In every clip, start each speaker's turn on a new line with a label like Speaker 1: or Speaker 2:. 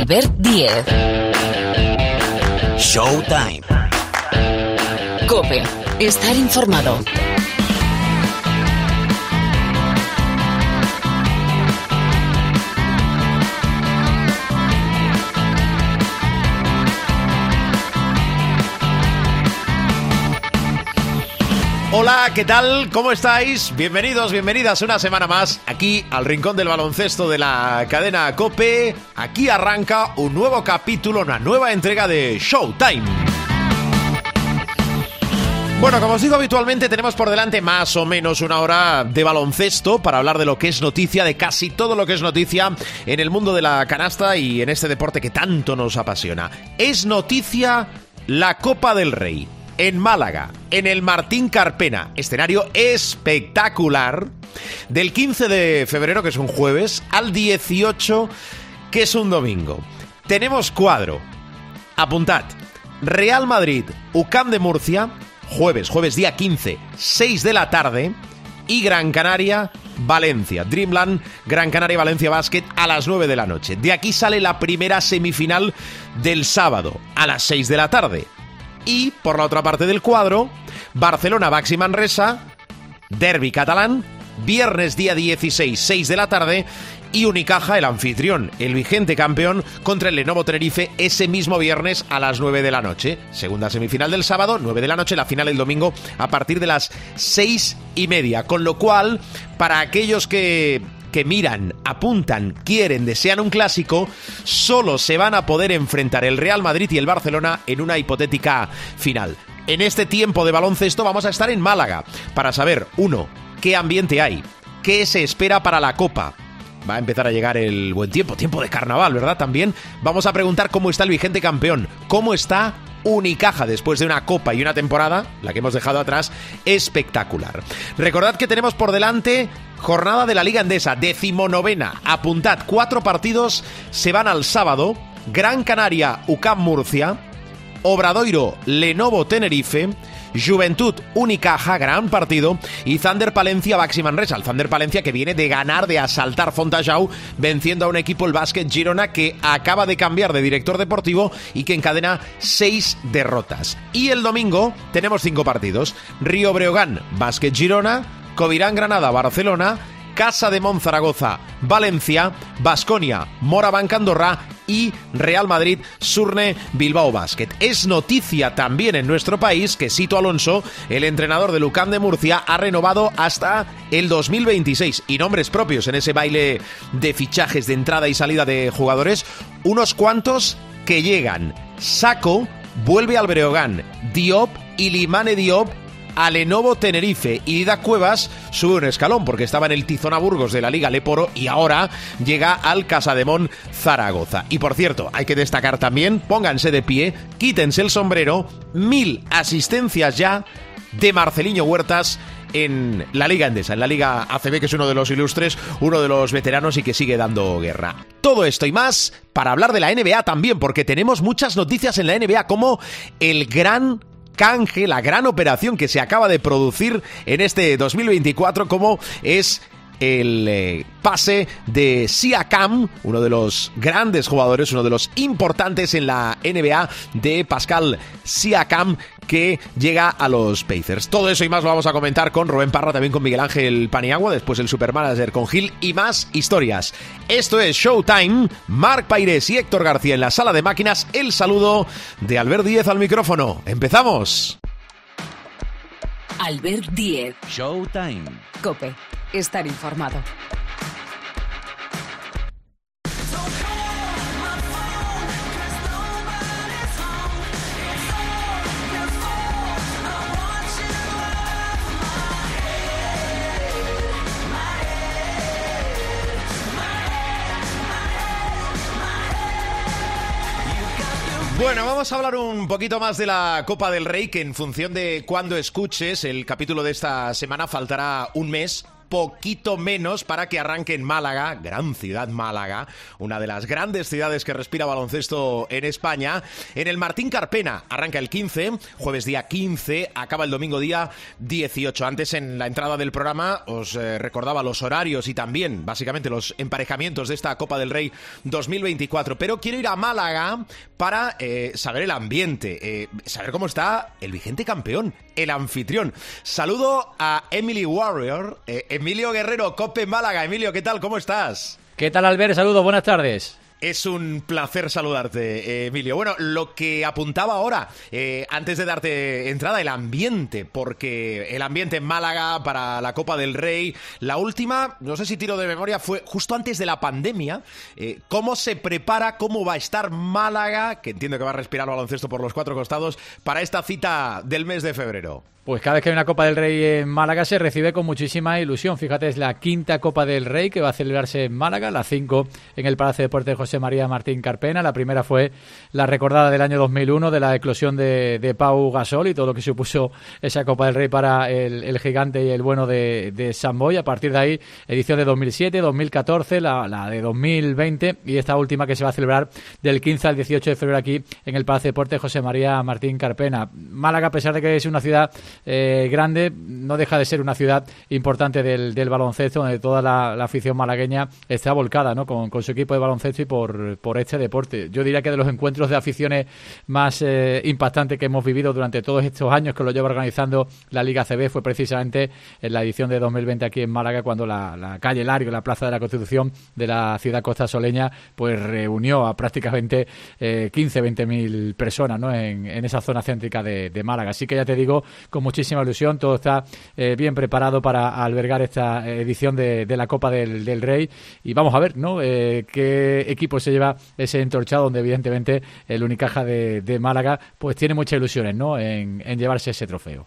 Speaker 1: Albert Diez.
Speaker 2: Showtime.
Speaker 1: Cope. Estar informado.
Speaker 3: Hola, ¿qué tal? ¿Cómo estáis? Bienvenidos, bienvenidas una semana más aquí al Rincón del Baloncesto de la cadena Cope. Aquí arranca un nuevo capítulo, una nueva entrega de Showtime. Bueno, como os digo habitualmente, tenemos por delante más o menos una hora de baloncesto para hablar de lo que es noticia, de casi todo lo que es noticia en el mundo de la canasta y en este deporte que tanto nos apasiona. Es noticia la Copa del Rey en Málaga, en el Martín Carpena, escenario espectacular, del 15 de febrero, que es un jueves, al 18, que es un domingo. Tenemos cuadro. Apuntad. Real Madrid, UCAM de Murcia, jueves, jueves día 15, 6 de la tarde, y Gran Canaria, Valencia. Dreamland, Gran Canaria, Valencia Basket a las 9 de la noche. De aquí sale la primera semifinal del sábado, a las 6 de la tarde. Y por la otra parte del cuadro, Barcelona, Baxi Manresa, Derby catalán, viernes día 16, 6 de la tarde, y Unicaja, el anfitrión, el vigente campeón, contra el Lenovo Tenerife ese mismo viernes a las 9 de la noche. Segunda semifinal del sábado, 9 de la noche, la final el domingo a partir de las 6 y media. Con lo cual, para aquellos que que miran, apuntan, quieren, desean un clásico, solo se van a poder enfrentar el Real Madrid y el Barcelona en una hipotética final. En este tiempo de baloncesto vamos a estar en Málaga para saber, uno, qué ambiente hay, qué se espera para la Copa, va a empezar a llegar el buen tiempo, tiempo de carnaval, ¿verdad? También vamos a preguntar cómo está el vigente campeón, cómo está Unicaja después de una copa y una temporada, la que hemos dejado atrás, espectacular. Recordad que tenemos por delante jornada de la Liga Endesa, decimonovena. Apuntad, cuatro partidos se van al sábado. Gran Canaria, UCAM Murcia, Obradoiro, Lenovo Tenerife, Juventud Unicaja, gran partido, y Thunder Palencia Baxi Manresa. El Thunder Palencia que viene de ganar, de asaltar Fontajau, venciendo a un equipo, el Basket Girona, que acaba de cambiar de director deportivo y que encadena seis derrotas. Y el domingo tenemos cinco partidos. Río Breogán, Basket Girona, Covirán Granada, Barcelona, Casa de Monzaragoza, Valencia, Basconia, Morabanca Andorra y Real Madrid Surne Bilbao Basket. Es noticia también en nuestro país que Sito Alonso, el entrenador de Lucán de Murcia, ha renovado hasta el 2026 y nombres propios en ese baile de fichajes de entrada y salida de jugadores, unos cuantos que llegan. Saco vuelve al Breogán, Diop y Limane Diop a Lenovo Tenerife y Dida Cuevas sube un escalón porque estaba en el Tizona Burgos de la Liga Leporo y ahora llega al Casademón Zaragoza. Y por cierto, hay que destacar también, pónganse de pie, quítense el sombrero, mil asistencias ya de Marceliño Huertas en la Liga Endesa, en la Liga ACB, que es uno de los ilustres, uno de los veteranos y que sigue dando guerra. Todo esto y más para hablar de la NBA también, porque tenemos muchas noticias en la NBA como el gran canje, la gran operación que se acaba de producir en este 2024, como es el eh, pase de Siakam, uno de los grandes jugadores, uno de los importantes en la NBA de Pascal Siakam, que llega a los Pacers. Todo eso y más lo vamos a comentar con Rubén Parra, también con Miguel Ángel Paniagua, después el Supermanager con Gil y más historias. Esto es Showtime, Marc Paires y Héctor García en la sala de máquinas. El saludo de Albert Díez al micrófono. ¡Empezamos!
Speaker 1: Albert Diez.
Speaker 2: Showtime.
Speaker 1: Cope. Estar informado.
Speaker 3: Bueno, vamos a hablar un poquito más de la Copa del Rey, que en función de cuándo escuches el capítulo de esta semana faltará un mes poquito menos para que arranque en Málaga, gran ciudad Málaga, una de las grandes ciudades que respira baloncesto en España. En el Martín Carpena arranca el 15, jueves día 15, acaba el domingo día 18. Antes en la entrada del programa os eh, recordaba los horarios y también básicamente los emparejamientos de esta Copa del Rey 2024. Pero quiero ir a Málaga para eh, saber el ambiente, eh, saber cómo está el vigente campeón, el anfitrión. Saludo a Emily Warrior, Emilio Guerrero, Cope Málaga. Emilio, ¿qué tal? ¿Cómo estás?
Speaker 2: ¿Qué tal, Albert? Saludos, buenas tardes.
Speaker 3: Es un placer saludarte, Emilio. Bueno, lo que apuntaba ahora, eh, antes de darte entrada, el ambiente, porque el ambiente en Málaga para la Copa del Rey, la última, no sé si tiro de memoria, fue justo antes de la pandemia. Eh, ¿Cómo se prepara, cómo va a estar Málaga, que entiendo que va a respirar baloncesto por los cuatro costados, para esta cita del mes de febrero?
Speaker 2: Pues cada vez que hay una Copa del Rey en Málaga se recibe con muchísima ilusión. Fíjate, es la quinta Copa del Rey que va a celebrarse en Málaga, la cinco en el Palacio de Deportes de José María Martín Carpena. La primera fue la recordada del año 2001 de la eclosión de, de Pau Gasol y todo lo que supuso esa Copa del Rey para el, gigante y el bueno de, de Samboy. A partir de ahí, edición de 2007, 2014, la, la de 2020 y esta última que se va a celebrar del 15 al 18 de febrero aquí en el Palacio de Deportes de José María Martín Carpena. Málaga, a pesar de que es una ciudad eh, grande, no deja de ser una ciudad importante del, baloncesto, donde toda la, afición malagueña está volcada ¿no? con, su equipo de baloncesto y por, por este deporte. Yo diría que de los encuentros de aficiones más eh, impactantes que hemos vivido durante todos estos años que lo lleva organizando la Liga CB fue precisamente en la edición de 2020 aquí en Málaga, cuando la, calle Largo, la Plaza de la Constitución de la ciudad costa soleña, pues reunió a prácticamente eh, 15, 20 mil personas ¿no? en, esa zona céntrica de, Málaga. Así que ya te digo, con muchísima ilusión. Todo está eh, bien preparado para albergar esta edición de, la Copa del, Rey. Y vamos a ver, ¿no? Eh, qué equipo se lleva ese entorchado, donde evidentemente el Unicaja de, Málaga pues tiene muchas ilusiones, ¿no? En, llevarse ese trofeo.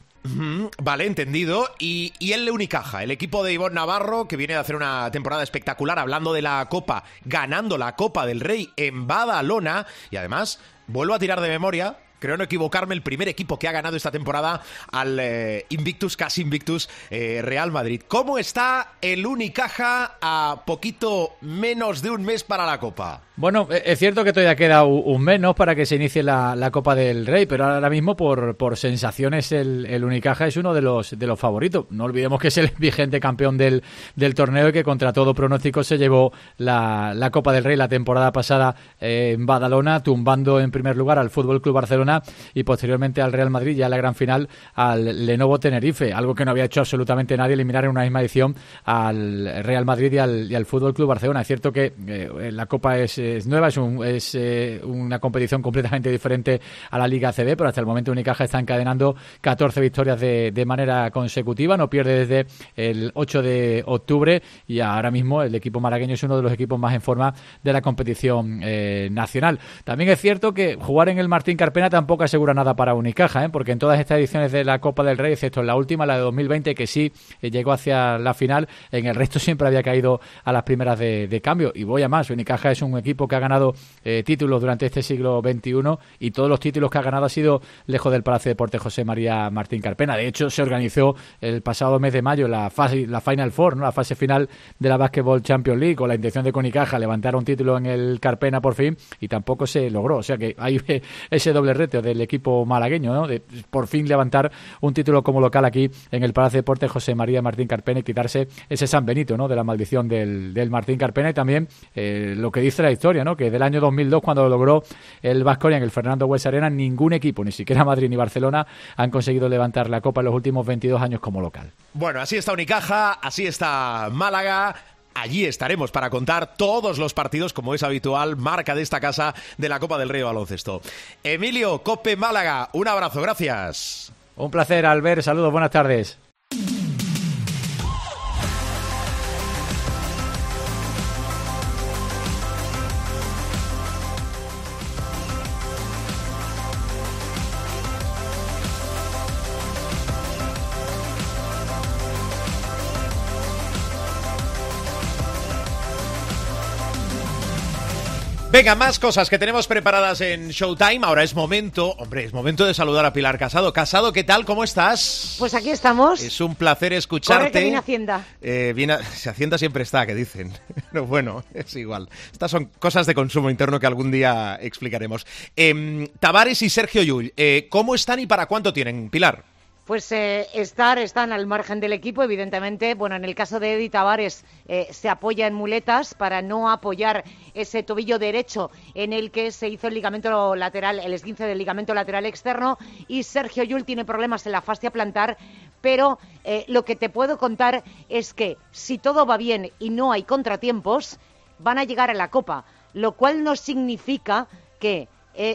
Speaker 3: vale, entendido. Y, y el Unicaja, el equipo de Ivonne Navarro, que viene de hacer una temporada espectacular hablando de la Copa, ganando la Copa del Rey en Badalona. Y además, vuelvo a tirar de memoria, creo no equivocarme, el primer equipo que ha ganado esta temporada al eh, Invictus, casi Invictus, eh, Real Madrid. ¿Cómo está el Unicaja a poquito menos de un mes para la Copa?
Speaker 2: Bueno, e-, es cierto que todavía queda un mes para que se inicie la, Copa del Rey, pero ahora mismo por, por sensaciones el, Unicaja es uno de los, de los favoritos. No olvidemos que es el vigente campeón del, del torneo y que contra todo pronóstico se llevó la, la Copa del Rey la temporada pasada en Badalona, tumbando en primer lugar al Fútbol Club Barcelona y posteriormente al Real Madrid, ya en la gran final al Lenovo Tenerife, algo que no había hecho absolutamente nadie, eliminar en una misma edición al Real Madrid y al, y Fútbol Club Barcelona. Es cierto que eh, la Copa es, nueva, es, es eh, una competición completamente diferente a la Liga CB, pero hasta el momento Unicaja está encadenando 14 victorias de, manera consecutiva, no pierde desde el 8 de octubre y ahora mismo el equipo malagueño es uno de los equipos más en forma de la competición eh, nacional. También es cierto que jugar en el Martín Carpena tampoco asegura nada para Unicaja, ¿eh? porque en todas estas ediciones de la Copa del Rey, excepto en la última, la de 2020, que sí eh, llegó hacia la final, en el resto siempre había caído a las primeras de, cambio. Y voy a más, Unicaja es un equipo que ha ganado eh, títulos durante este siglo XXI y todos los títulos que ha ganado ha sido lejos del Palacio de Deportes José María Martín Carpena. De hecho, se organizó el pasado mes de mayo la, fase, la Final Four, ¿no? la fase final de la Basketball Champions League, con la intención de Unicaja levantar un título en el Carpena por fin, y tampoco se logró. O sea que hay ese doble reto del equipo malagueño, ¿no? De por fin levantar un título como local aquí en el Palacio de Deportes José María Martín Carpena y quitarse ese San Benito, ¿no? De la maldición del, del Martín Carpena y también eh, lo que dice la historia, ¿no? Que del año 2002 cuando lo logró el Vasconia en el Fernando Hues Arena, ningún equipo, ni siquiera Madrid ni Barcelona, han conseguido levantar la Copa en los últimos 22 años como local.
Speaker 3: Bueno, así está Unicaja, así está Málaga. Allí estaremos para contar todos los partidos, como es habitual, marca de esta casa de la Copa del Rey Baloncesto. Emilio, Cope Málaga, un abrazo, gracias.
Speaker 2: Un placer, Albert. Saludos, buenas tardes.
Speaker 3: Venga, más cosas que tenemos preparadas en Showtime. Ahora es momento, hombre, es momento de saludar a Pilar Casado. Casado, ¿qué tal? ¿Cómo estás?
Speaker 4: Pues aquí estamos.
Speaker 3: Es un placer escucharte.
Speaker 4: Corre que viene Hacienda.
Speaker 3: Eh, viene, si Hacienda siempre está, que dicen. Pero bueno, es igual. Estas son cosas de consumo interno que algún día explicaremos. Eh, Tavares y Sergio Llull, eh, ¿cómo están y para cuánto tienen, Pilar?
Speaker 4: Pues eh, estar, están al margen del equipo, evidentemente. Bueno, en el caso de Eddie Tavares eh, se apoya en muletas para no apoyar ese tobillo derecho en el que se hizo el ligamento lateral, el esguince del ligamento lateral externo. Y Sergio Yul tiene problemas en la fascia plantar, pero eh, lo que te puedo contar es que si todo va bien y no hay contratiempos, van a llegar a la Copa, lo cual no significa que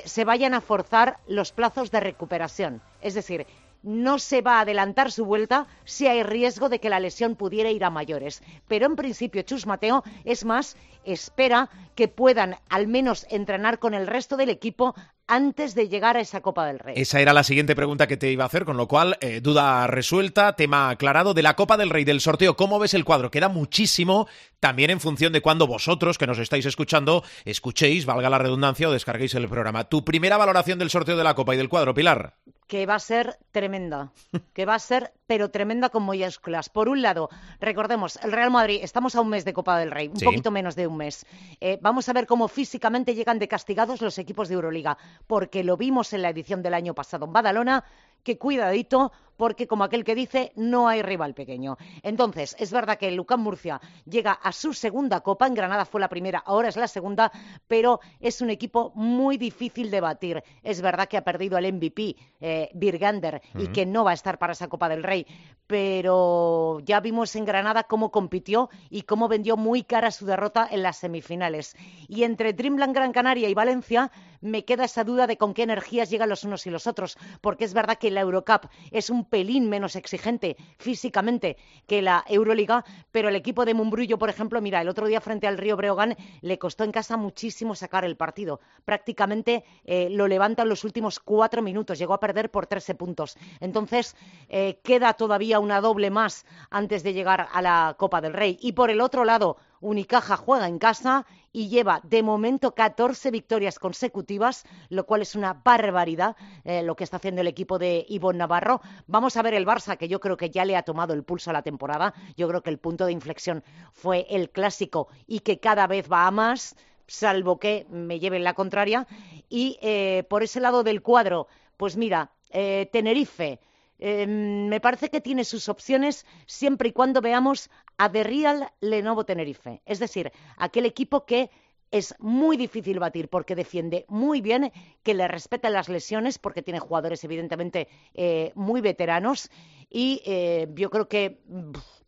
Speaker 4: se vayan a forzar los plazos de recuperación. Es decir, no se va a adelantar su vuelta si hay riesgo de que la lesión pudiera ir a mayores. Pero en principio, Chus Mateo, es más, espera que puedan al menos entrenar con el resto del equipo antes de llegar a esa Copa del Rey.
Speaker 3: Esa era la siguiente pregunta que te iba a hacer, con lo cual, eh, duda resuelta, tema aclarado de la Copa del Rey del sorteo. ¿Cómo ves el cuadro? Queda muchísimo, también en función de cuando vosotros, que nos estáis escuchando, escuchéis, valga la redundancia, o descarguéis el programa. Tu primera valoración del sorteo de la Copa y del cuadro, Pilar
Speaker 4: que va a ser tremenda, que va a ser, pero tremenda con mayúsculas. Por un lado, recordemos, el Real Madrid, estamos a un mes de Copa del Rey, un poquito menos de un mes. Eh, vamos a ver cómo físicamente llegan de castigados los equipos de Euroliga, porque lo vimos en la edición del año pasado en Badalona, que cuidadito, porque como aquel que dice, no hay rival pequeño. Entonces, es verdad que el Lucán Murcia llega a su segunda copa, en Granada fue la primera, ahora es la segunda, pero es un equipo muy difícil de batir. Es verdad que ha perdido al MVP, eh, Birgander, y que no va a estar para esa Copa del Rey, pero ya vimos en Granada cómo compitió y cómo vendió muy cara su derrota en las semifinales. Y entre Dreamland Gran Canaria y Valencia me queda esa duda de con qué energías llegan los unos y los otros, porque es verdad que la Eurocup es un pelín menos exigente físicamente que la Euroliga, pero el equipo de Mumbrullo, por ejemplo, mira, el otro día frente al Río Breogán le costó en casa muchísimo sacar el partido. Prácticamente eh, lo levanta en los últimos cuatro minutos, llegó a perder por 13 puntos. Entonces, eh, queda todavía una doble más antes de llegar a la Copa del Rey. Y por el otro lado, Unicaja juega en casa y lleva de momento 14 victorias consecutivas, lo cual es una barbaridad eh, lo que está haciendo el equipo de Ivonne Navarro. Vamos a ver el Barça, que yo creo que ya le ha tomado el pulso a la temporada. Yo creo que el punto de inflexión fue el clásico y que cada vez va a más, salvo que me lleven la contraria. Y eh, por ese lado del cuadro, pues mira, eh, Tenerife Em, me parece que tiene sus opciones siempre y cuando veamos a The Real Lenovo Tenerife. Es decir, aquel equipo que es muy difícil batir porque defiende muy bien, que le respeta las lesiones porque tiene jugadores evidentemente eh, muy veteranos y eh, yo creo que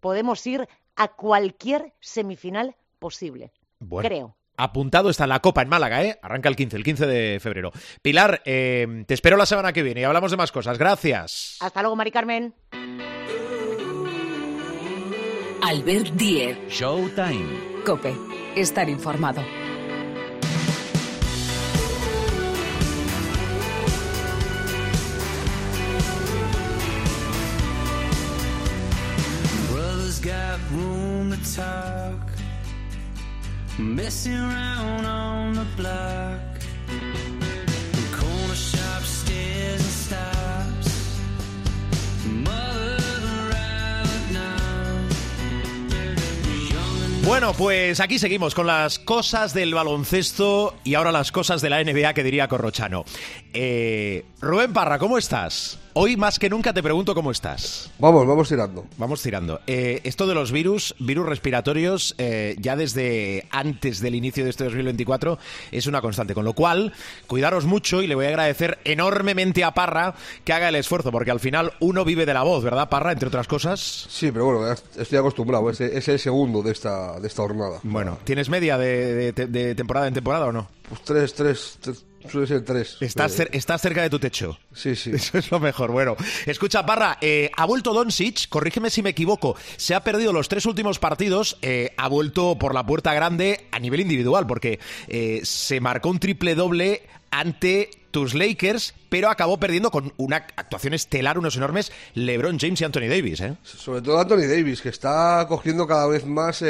Speaker 4: podemos ir a cualquier semifinal posible. Creo.
Speaker 3: Apuntado está la Copa en Málaga, ¿eh? Arranca el 15, el 15 de febrero. Pilar, eh, te espero la semana que viene y hablamos de más cosas. Gracias.
Speaker 4: Hasta luego, Mari Carmen.
Speaker 1: Albert Diez.
Speaker 5: Showtime.
Speaker 1: Cope. Estar informado. Bueno, pues aquí seguimos con las cosas del baloncesto y ahora las cosas de la NBA que diría Corrochano. Eh, Rubén Parra, ¿cómo estás? Hoy más que nunca te pregunto cómo estás.
Speaker 6: Vamos, vamos tirando.
Speaker 3: Vamos tirando. Eh, esto de los virus, virus respiratorios, eh, ya desde antes del inicio de este 2024 es una constante. Con lo cual, cuidaros mucho y le voy a agradecer enormemente a Parra que haga el esfuerzo, porque al final uno vive de la voz, ¿verdad, Parra? Entre otras cosas.
Speaker 6: Sí, pero bueno, estoy acostumbrado. Es, es el segundo de esta, de esta jornada.
Speaker 3: Bueno, ¿tienes media de, de temporada en temporada o no?
Speaker 6: Pues tres, tres, tres Suele ser tres.
Speaker 3: Estás, estás, cerca de tu techo.
Speaker 6: Sí, sí.
Speaker 3: Eso es lo mejor. Bueno, escucha, Parra, eh, ha vuelto Doncic, corrígeme si me equivoco, se ha perdido los tres últimos partidos, eh, ha vuelto por la puerta grande a nivel individual, porque eh, se marcó un triple doble ante tus Lakers, pero acabó perdiendo con una actuación estelar, unos enormes LeBron James y Anthony Davis.
Speaker 6: Sobre todo Anthony Davis, que está cogiendo cada vez más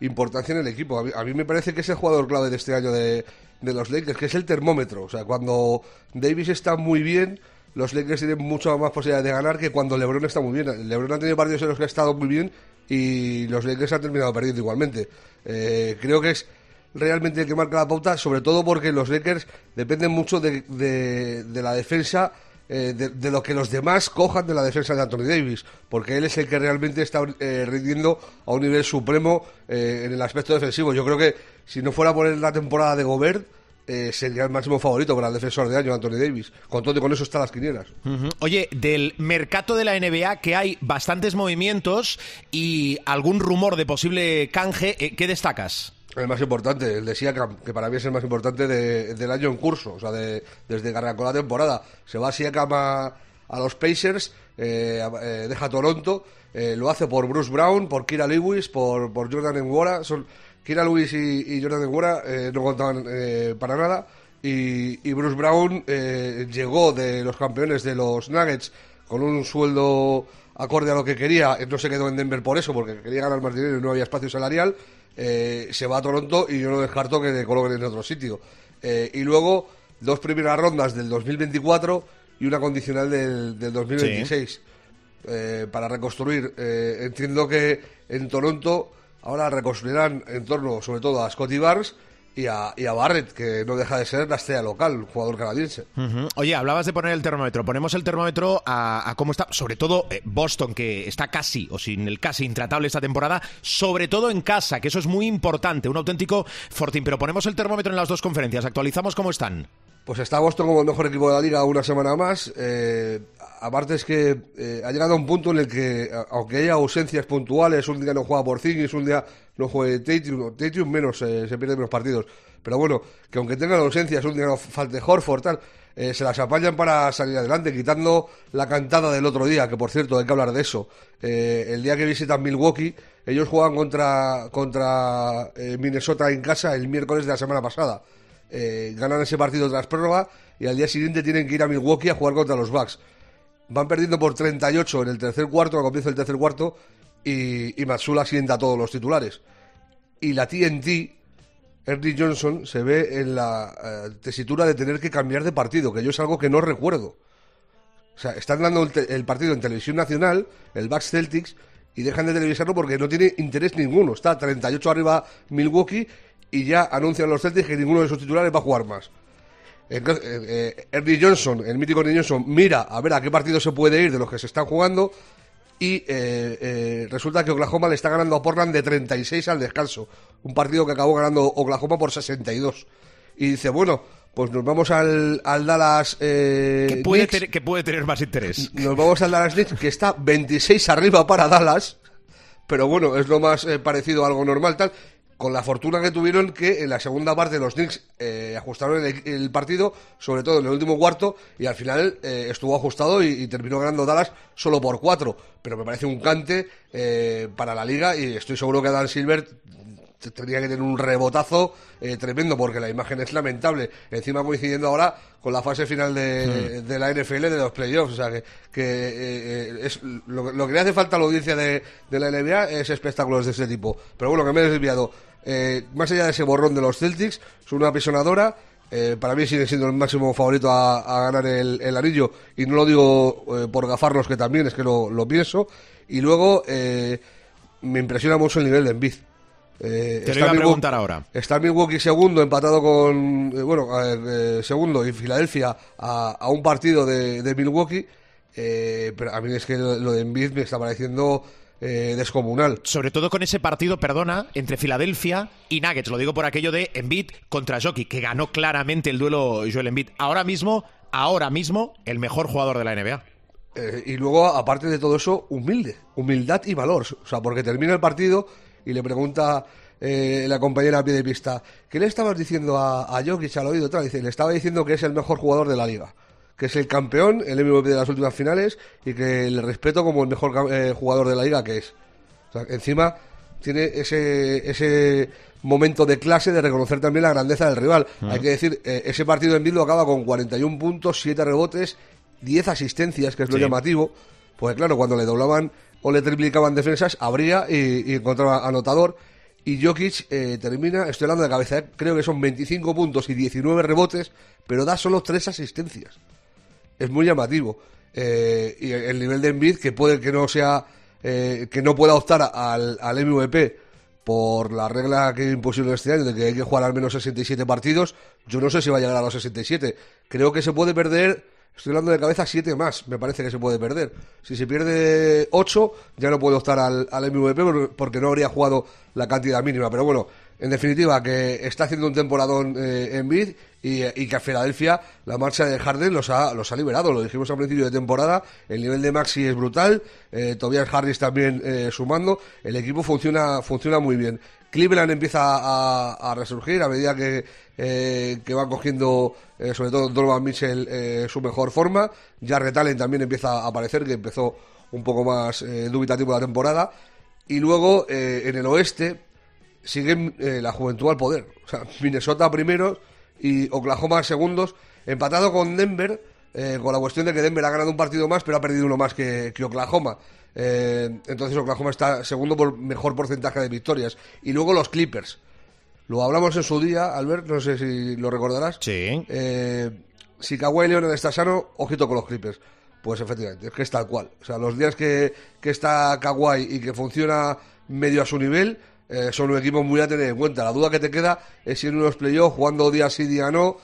Speaker 6: importancia en el equipo. A mí, me parece que es el jugador clave de este año de, de los Lakers, que es el termómetro. O sea, cuando Davis está muy bien, los Lakers tienen mucho más posibilidad de ganar que cuando LeBron está muy bien. LeBron ha tenido partidos en los que ha estado muy bien y los Lakers han terminado perdiendo igualmente. Eh, creo que es realmente el que marca la pauta, sobre todo porque los Lakers dependen mucho de, de, la defensa. Eh, de, lo que los demás cojan de la defensa de Anthony Davis, porque él es el que realmente está eh, rindiendo a un nivel supremo en el aspecto defensivo. Yo creo que si no fuera por la temporada de Gobert, eh, sería el máximo favorito para el defensor de año, Anthony Davis. Con todo con eso están las quinielas.
Speaker 1: Oye, del mercado de la NBA, que hay bastantes movimientos y algún rumor de posible canje, eh, ¿qué destacas?
Speaker 6: El más importante, el de Siakam, que para mí es el más importante del año en curso, o sea, desde que arrancó la temporada. Se va Siakam a, a los Pacers, eh, deja Toronto, lo hace por Bruce Brown, por Kira Lewis, por, por Jordan Nwora, son Kira Lewis y, Jordan Nwora eh, no contaban eh, para nada. Y, Bruce Brown eh, llegó de los campeones de los Nuggets con un sueldo acorde a lo que quería. No se quedó en Denver por eso, porque quería ganar más dinero y no había espacio salarial. Se va a Toronto y yo no descarto que le coloquen en otro sitio. y luego, dos primeras rondas del 2024 y una condicional del, 2026 para reconstruir. entiendo que en Toronto ahora reconstruirán en torno sobre todo a Scotty Barnes y a, Barrett, que no deja de ser la estrella local, jugador canadiense.
Speaker 1: Oye, hablabas de poner el termómetro. Ponemos el termómetro a, cómo está, sobre todo eh, Boston, que está casi, o sin el casi intratable esta temporada, sobre todo en casa, que eso es muy importante, un auténtico fortín. Pero ponemos el termómetro en las dos conferencias, actualizamos cómo están.
Speaker 6: Pues está Boston como el mejor equipo de la liga una semana más. Eh, aparte es que eh, ha llegado a un punto en el que, aunque haya ausencias puntuales, un día no juega por Zingis, un día no juega Tatum, Tatum menos, eh, se pierde menos partidos. Pero bueno, que aunque tengan ausencias, un día no falte Horford, tal, se las apañan para salir adelante, quitando la cantada del otro día, que por cierto hay que hablar de eso. el día que visitan Milwaukee, ellos juegan contra, contra Minnesota en casa el miércoles de la semana pasada eh, ganan ese partido tras prórroga y al día siguiente tienen que ir a Milwaukee a jugar contra los Bucks. Van perdiendo por 38 en el tercer cuarto, al comienzo del tercer cuarto, y, y Matsula sienta todos los titulares. Y la TNT, Ernie Johnson, se ve en la eh, tesitura de tener que cambiar de partido, que yo es algo que no recuerdo. O sea, están dando el, el partido en televisión nacional, el Bucks Celtics, y dejan de televisarlo porque no tiene interés ninguno. Está 38 arriba Milwaukee y ya anuncian los Celtics que ninguno de sus titulares va a jugar más. Entonces, eh, eh, Ernie Johnson, el mítico Ernie Johnson, mira a ver a qué partido se puede ir de los que se están jugando y eh, resulta que Oklahoma le está ganando a Portland de 36 al descanso. Un partido que acabó ganando Oklahoma por 62. Y dice, bueno, pues nos vamos al, al Dallas.
Speaker 1: Eh, puede, que puede tener más interés.
Speaker 6: Nos vamos al Dallas Knicks, que está 26 arriba para Dallas. Pero bueno, es lo más parecido a algo normal, tal con la fortuna que tuvieron que en la segunda parte los Knicks eh, ajustaron el, partido, sobre todo en el último cuarto, y al final eh, estuvo ajustado y, terminó ganando Dallas solo por cuatro. Pero me parece un cante eh, para la liga y estoy seguro que Dan Silver tendría que tener un rebotazo tremendo porque la imagen es lamentable. Encima coincidiendo ahora con la fase final de, hmm. la NFL de los playoffs. O sea que, que es, lo, que le hace falta a la audiencia de, de la NBA es espectáculos de ese tipo. Pero bueno, que me he desviado. Eh, más allá de ese borrón de los Celtics, son una apisonadora. Eh, para mí sigue siendo el máximo favorito a, ganar el, anillo. Y no lo digo eh, por gafarlos, que también es que lo, pienso. Y luego me impresiona mucho el nivel de Embiid.
Speaker 1: Te lo iba a preguntar ahora.
Speaker 6: Está Milwaukee segundo, empatado con. bueno, segundo y Filadelfia a, un partido de, de Milwaukee. pero a mí es que lo, lo de Embiid me está pareciendo eh, descomunal.
Speaker 1: Sobre todo con ese partido, perdona, entre Filadelfia y Nuggets. Lo digo por aquello de Embiid contra Jockey, que ganó claramente el duelo Joel Embiid. Ahora mismo, ahora mismo, el mejor jugador de la NBA.
Speaker 6: Eh, y luego, aparte de todo eso, humilde, humildad y valor. O sea, porque termina el partido y le pregunta eh, la compañera a pie de pista, ¿qué le estabas diciendo a, a Jokic al oído? Dice, le estaba diciendo que es el mejor jugador de la liga que es el campeón, el MVP de las últimas finales y que le respeto como el mejor eh, jugador de la liga que es. encima tiene ese, ese momento de clase de reconocer también la grandeza del rival. Hay que decir, eh, ese partido en Bilbao acaba con 41 puntos, 7 rebotes, 10 asistencias, que es lo llamativo. Pues claro, cuando le doblaban o le triplicaban defensas, abría y, encontraba anotador. y Jokic eh, termina, estoy hablando de cabeza, eh, creo que son 25 puntos y 19 rebotes, pero da solo 3 asistencias. Es muy llamativo. Eh, y el nivel de Embiid, que puede que no sea, que no pueda optar al, al MVP por la regla que imposible este año de que hay que jugar al menos 67 partidos, yo no sé si va a llegar a los 67. Creo que se puede perder Estoy hablando de cabeza siete más, me parece que se puede perder. Si se pierde ocho, ya no puede optar al, al MVP porque no habría jugado la cantidad mínima. Pero bueno, en definitiva, que está haciendo un temporadón eh, en bid y, que a Filadelfia la marcha de Harden los ha, los ha liberado. Lo dijimos al principio de temporada. El nivel de Maxi es brutal. Eh, Tobias Harris también eh, sumando. El equipo funciona, funciona muy bien. Cleveland empieza a, resurgir a medida que, que va cogiendo, sobre todo Donovan Mitchell, su mejor forma. Jarrett Allen también empieza a aparecer, que empezó un poco más dubitativo la temporada. Y luego, en el oeste, siguen la juventud al poder. O sea, Minnesota primero y Oklahoma segundos, empatado con Denver, con la cuestión de que Denver ha ganado un partido más, pero ha perdido uno más que Oklahoma. Eh, entonces Oklahoma está segundo por mejor porcentaje de victorias. Y luego los Clippers. Lo hablamos en su día, Albert, no sé si lo recordarás.
Speaker 3: Sí.
Speaker 6: Eh, si Kawhi Leonard está sano, ojito con los Clippers. Pues efectivamente, es que es tal cual. O sea, los días que, que está Kawhi y que funciona medio a su nivel, eh, son un equipo muy a tener en cuenta. La duda que te queda es si en unos playoffs, jugando día sí, día no,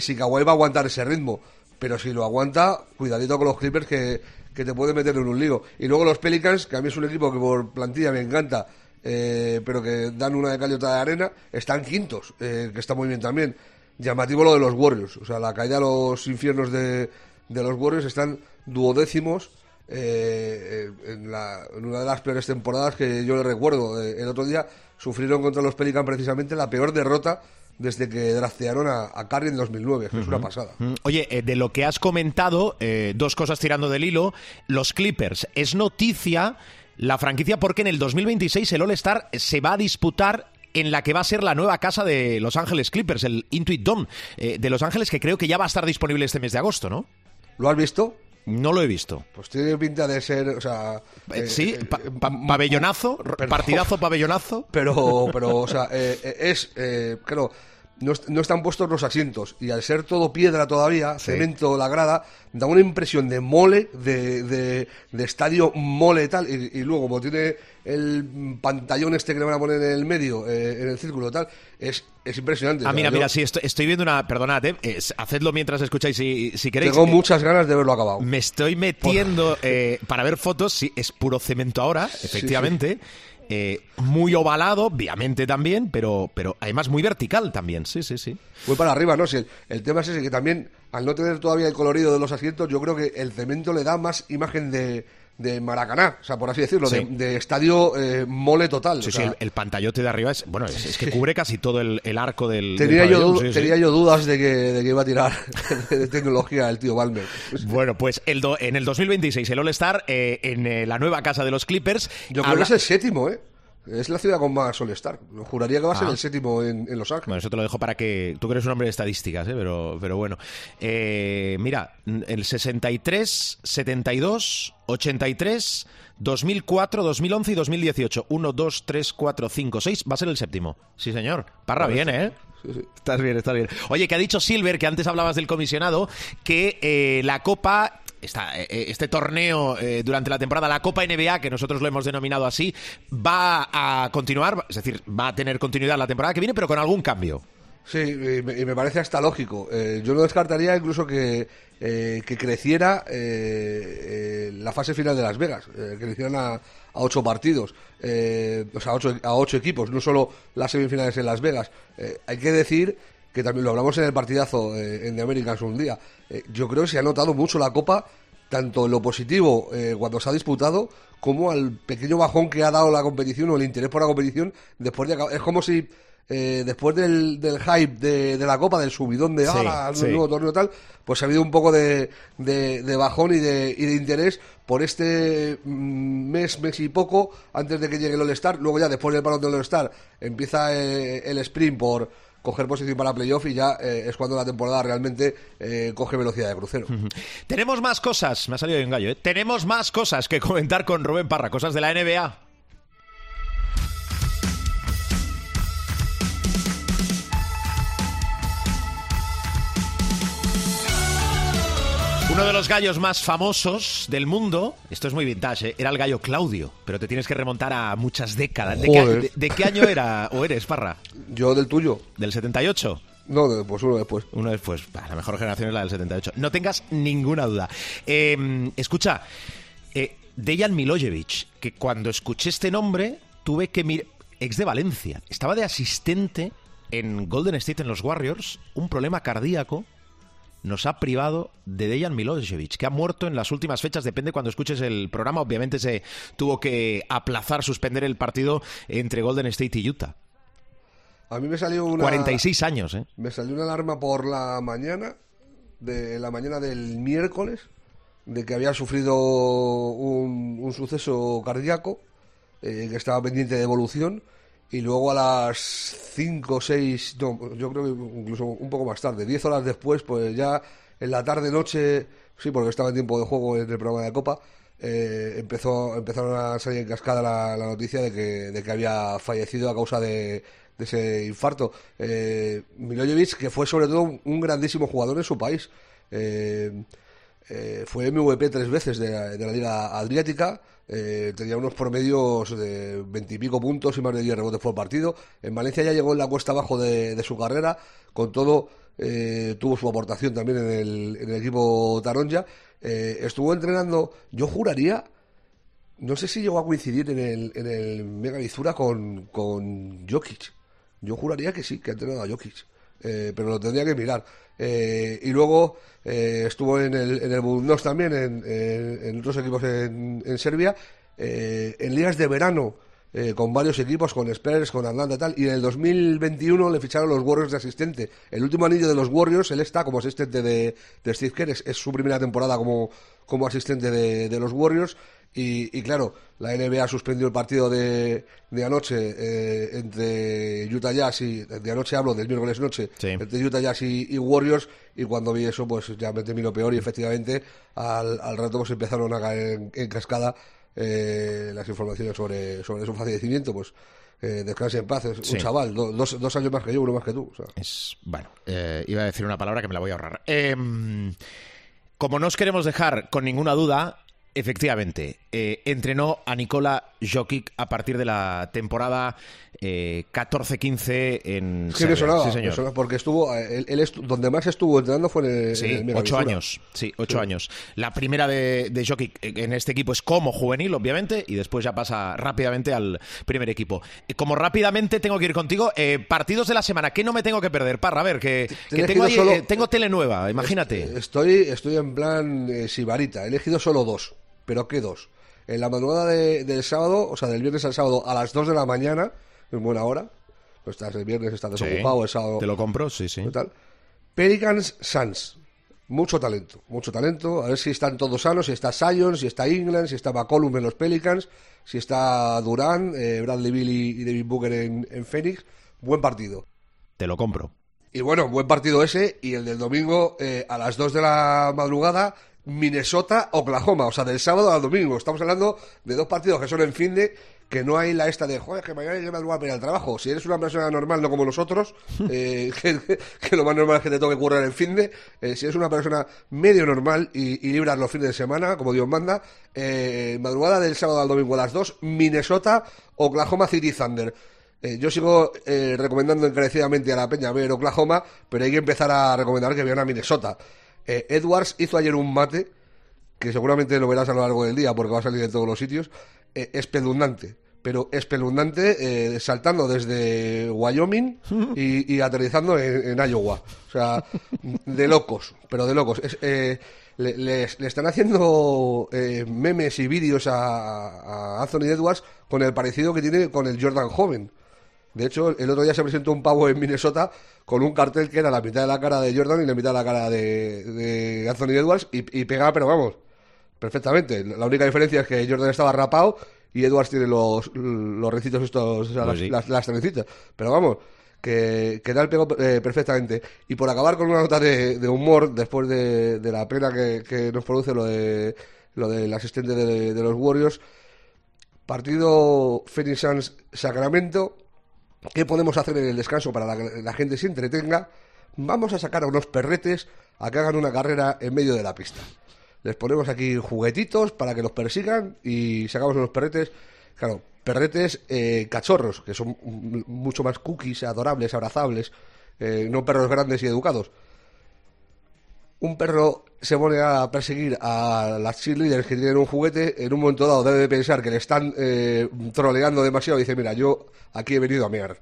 Speaker 6: si Kawhi va a aguantar ese ritmo. Pero si lo aguanta, cuidadito con los Clippers que, que te puede meter en un lío. Y luego los Pelicans, que a mí es un equipo que por plantilla me encanta, eh, pero que dan una de caliota de arena, están quintos, eh, que está muy bien también. Llamativo lo de los Warriors, o sea, la caída a los infiernos de, de los Warriors están duodécimos. Eh, en, en, una de las peores temporadas que yo le recuerdo. el otro día sufrieron contra los Pelicans precisamente la peor derrota desde que draftearon a, a Curry en 2009, que es una pasada.
Speaker 3: Oye, eh, de lo que has comentado, eh, dos cosas tirando del hilo. Los Clippers, es noticia la franquicia porque en el 2026 el All-Star se va a disputar en la que va a ser la nueva casa de Los Ángeles Clippers, el Intuit Dome eh, de Los Ángeles, que creo que ya va a estar disponible este mes de agosto, ¿no?
Speaker 6: ¿Lo has visto?
Speaker 3: No lo he visto.
Speaker 6: Pues tiene pinta de ser, o sea...
Speaker 3: sí, pabellonazo, partidazo pabellonazo.
Speaker 6: Pero, pero, o sea, es, claro, no, no, están puestos los asientos y al ser todo piedra todavía, cemento, la grada, da una impresión de mole, de, de, estadio mole y tal, y, luego como tiene el pantallón este que le van a poner en el medio, eh, en el círculo tal, es, es impresionante.
Speaker 3: Ah, mira, mira, sí, estoy, viendo una, perdonad, eh, hacedlo mientras escucháis si, si queréis.
Speaker 6: Tengo muchas ganas de verlo acabado.
Speaker 3: Me estoy metiendo eh, para ver fotos, sí, es puro cemento ahora, efectivamente. Eh, muy ovalado, obviamente también, pero, pero además muy vertical también, sí, sí, sí.
Speaker 6: Muy para arriba, ¿no? Si el, tema es ese, que también, al no tener todavía el colorido de los asientos, yo creo que el cemento le da más imagen de, de Maracaná, o sea, por así decirlo, de, estadio eh, mole total.
Speaker 3: Sí, sí, el, pantallote de arriba es, bueno, es, que cubre casi todo el, arco del.
Speaker 6: Tenía, yo, tenía yo dudas de que, de que iba a tirar de tecnología el tío Balmer.
Speaker 3: Bueno, pues el en el 2026 el All-Star eh, en la nueva casa de los Clippers.
Speaker 6: Yo creo que es el séptimo, ¿eh? Es la ciudad con más All-Star. Juraría que va a ser ah. el séptimo en, Los Ángeles.
Speaker 3: Bueno, eso te lo dejo para que. Tú que eres un hombre de estadísticas, ¿eh? pero, pero bueno. Eh, mira, el 63, 72, 83, 2004, 2011 y 2018. 1, 2, 3, 4, 5, 6. Va a ser el séptimo. Sí, señor. Parra bien, ¿eh? Sí, sí. Estás bien, estás bien. Oye, que ha dicho Silver, que antes hablabas del comisionado, que eh, la Copa eh, eh, este torneo eh, durante la temporada, la Copa NBA, que nosotros lo hemos denominado así, va a continuar, es decir, va a tener continuidad la temporada que viene, pero con algún cambio.
Speaker 6: Sí, y me, parece hasta lógico. yo no descartaría incluso que, que creciera la fase final de Las Vegas, que crecieran a, ocho partidos, o sea, ocho, a ocho equipos, no solo las semifinales en Las Vegas. hay que decir que también lo hablamos en el partidazo en The Americans un día. yo creo que se ha notado mucho la Copa tanto en lo positivo eh, cuando se ha disputado como al pequeño bajón que ha dado la competición o el interés por la competición después de es como si eh, después del, del hype de, de, la copa del subidón de ah, nuevo torneo tal pues ha habido un poco de, de, bajón y de, y de interés por este mm, mes mes y poco antes de que llegue el All Star luego ya después del palo del All Star empieza eh, el sprint por coger posición para playoff y ya eh, es cuando la temporada realmente eh, coge velocidad de crucero.
Speaker 3: Tenemos más cosas, me ha salido un gallo, ¿eh? tenemos más cosas que comentar con Rubén Parra, cosas de la NBA. Uno de los gallos más famosos del mundo, esto es muy vintage, ¿eh? era el gallo Claudio, pero te tienes que remontar a muchas décadas. ¿De qué, de, qué, año era o eres, Parra?
Speaker 6: Yo del tuyo.
Speaker 3: ¿Del 78?
Speaker 6: No, pues uno después.
Speaker 3: Uno después. la mejor generación es la del 78. No tengas ninguna duda. Em, escucha, eh, Dejan Milojevic, que cuando escuché este nombre tuve que mirar... Ex de Valencia. Estaba de asistente en Golden State en los Warriors, un problema cardíaco nos ha privado de Dejan Milosevic, que ha muerto en las últimas fechas, depende cuando escuches el programa, obviamente se tuvo que aplazar, suspender el partido entre Golden State y Utah.
Speaker 6: A mí me salió una...
Speaker 3: 46 años, ¿eh?
Speaker 6: Me salió una alarma por la mañana, de la mañana del miércoles, de que había sufrido un, suceso cardíaco, eh, que estaba pendiente de evolución, y luego a las 5 o 6, no, yo creo que incluso un poco más tarde, 10 horas después, pues ya en la tarde-noche, sí, porque estaba en tiempo de juego en el programa de Copa, eh, empezó, empezaron a salir en cascada la, noticia de que, de que había fallecido a causa de, ese infarto. Eh, Milojevic, que fue sobre todo un, grandísimo jugador en su país. Eh, eh, fue MVP tres veces de la, Liga Adriática, eh, tenía unos promedios de veintipico puntos y más de diez rebotes por partido. En Valencia ya llegó en la cuesta abajo de, su carrera, con todo eh, tuvo su aportación también en el, equipo Taronja. estuvo entrenando, yo juraría, no sé si llegó a coincidir en el, en el Mega Vizura con, con Jokic. Yo juraría que sí, que ha entrenado a Jokic. Pero lo tendría que mirar. Eh, y luego eh, estuvo en el, en el también, en, otros equipos en, en Serbia, eh, en ligas de verano. con varios equipos, con Spurs, con Atlanta y tal, y en el 2021 le ficharon los Warriors de asistente. El último anillo de los Warriors, él está como asistente de, de Steve Kerr, es, su primera temporada como, como asistente de los Warriors, y, claro, la NBA suspendió el partido de, de anoche eh, entre Utah Jazz y. De anoche hablo, del miércoles noche, entre Utah Jazz y, Warriors. Y cuando vi eso, pues ya me terminó peor. Y efectivamente, al, al rato pues empezaron a caer en, cascada eh, las informaciones sobre, sobre su fallecimiento. Pues eh, descanse en paz, es un chaval, dos, dos, años más que yo, uno más que tú.
Speaker 3: Es, bueno, eh, iba a decir una palabra que me la voy a ahorrar. Em, como no os queremos dejar con ninguna duda, Efectivamente, eh, entrenó a Nikola Jokic a partir de la temporada eh, 14-15 en
Speaker 6: sí, me sonaba, sí, señor. porque estuvo, eh, él, donde más estuvo entrenando fue en el,
Speaker 3: sí, ocho años, sí, ocho años. La primera de, de Jokic en este equipo es como juvenil, obviamente, y después ya pasa rápidamente al primer equipo. Eh, como rápidamente tengo que ir contigo, partidos de la semana, ¿qué no me tengo que perder? Parra, a ver, que, tengo, ahí, tengo tele nueva, imagínate.
Speaker 6: Estoy, estoy en plan sibarita, he elegido solo dos pero ¿qué dos? En la madrugada del sábado, o sea, del viernes al sábado a las 2 de la mañana, en buena hora, pues estás el viernes, estás desocupado, el sábado...
Speaker 3: Te lo compro, sí, sí.
Speaker 6: Tal. Pelicans Suns. Mucho talento, mucho talento. A ver si están todos sanos, si está Sion, si está England, si está McCollum en los Pelicans, si está Durán, eh, Bradley Bill y, David Booker en, Phoenix. Buen partido.
Speaker 3: Te lo compro.
Speaker 6: Y bueno, buen partido ese. Y el del domingo eh, a las 2 de la madrugada Minnesota, Oklahoma, o sea, del sábado al domingo. Estamos hablando de dos partidos que son en fin de que no hay la esta de, joder, que mañana yo me voy a pedir al trabajo. Si eres una persona normal, no como nosotros, eh, que, lo más normal es que te toque currar en fin de, eh, si eres una persona medio normal y, libras los fines de semana, como Dios manda, eh, madrugada del sábado al domingo a las dos, Minnesota, Oklahoma City Thunder. yo sigo recomendando encarecidamente a la peña ver Oklahoma, pero hay que empezar a recomendar que vean a Minnesota. Eh, Edwards hizo ayer un mate, que seguramente lo verás a lo largo del día porque va a salir en todos los sitios, eh, espeluznante. Pero espeluznante, eh, saltando desde Wyoming y, aterrizando en, Iowa. O sea, de locos, pero de locos. le, están haciendo memes y vídeos a, a Anthony Edwards con el parecido que tiene con el Jordan joven. De hecho, el otro día se presentó un pavo en Minnesota con un cartel que era la mitad de la cara de Jordan y la mitad de la cara de, Anthony Edwards y, pegaba, pero vamos, perfectamente. La única diferencia es que Jordan estaba rapado y Edwards tiene los, los recitos estos, pues las, las, Pero vamos, que, que tal pegó eh, perfectamente. Y por acabar con una nota de, humor, después de, la pena que, nos produce lo de lo del asistente de, los Warriors, partido Phoenix Suns Sacramento ¿Qué podemos hacer en el descanso para que la gente se entretenga? Vamos a sacar a unos perretes a que hagan una carrera en medio de la pista. les ponemos aquí juguetitos para que los persigan y sacamos unos perretes, claro, perretes eh, cachorros, que son mucho más cookies, adorables, abrazables, eh, no perros grandes y educados. Un perro se pone a perseguir a las cheerleaders que tienen un juguete, en un momento dado debe pensar que le están eh, troleando demasiado y dice, mira, yo aquí he venido a mear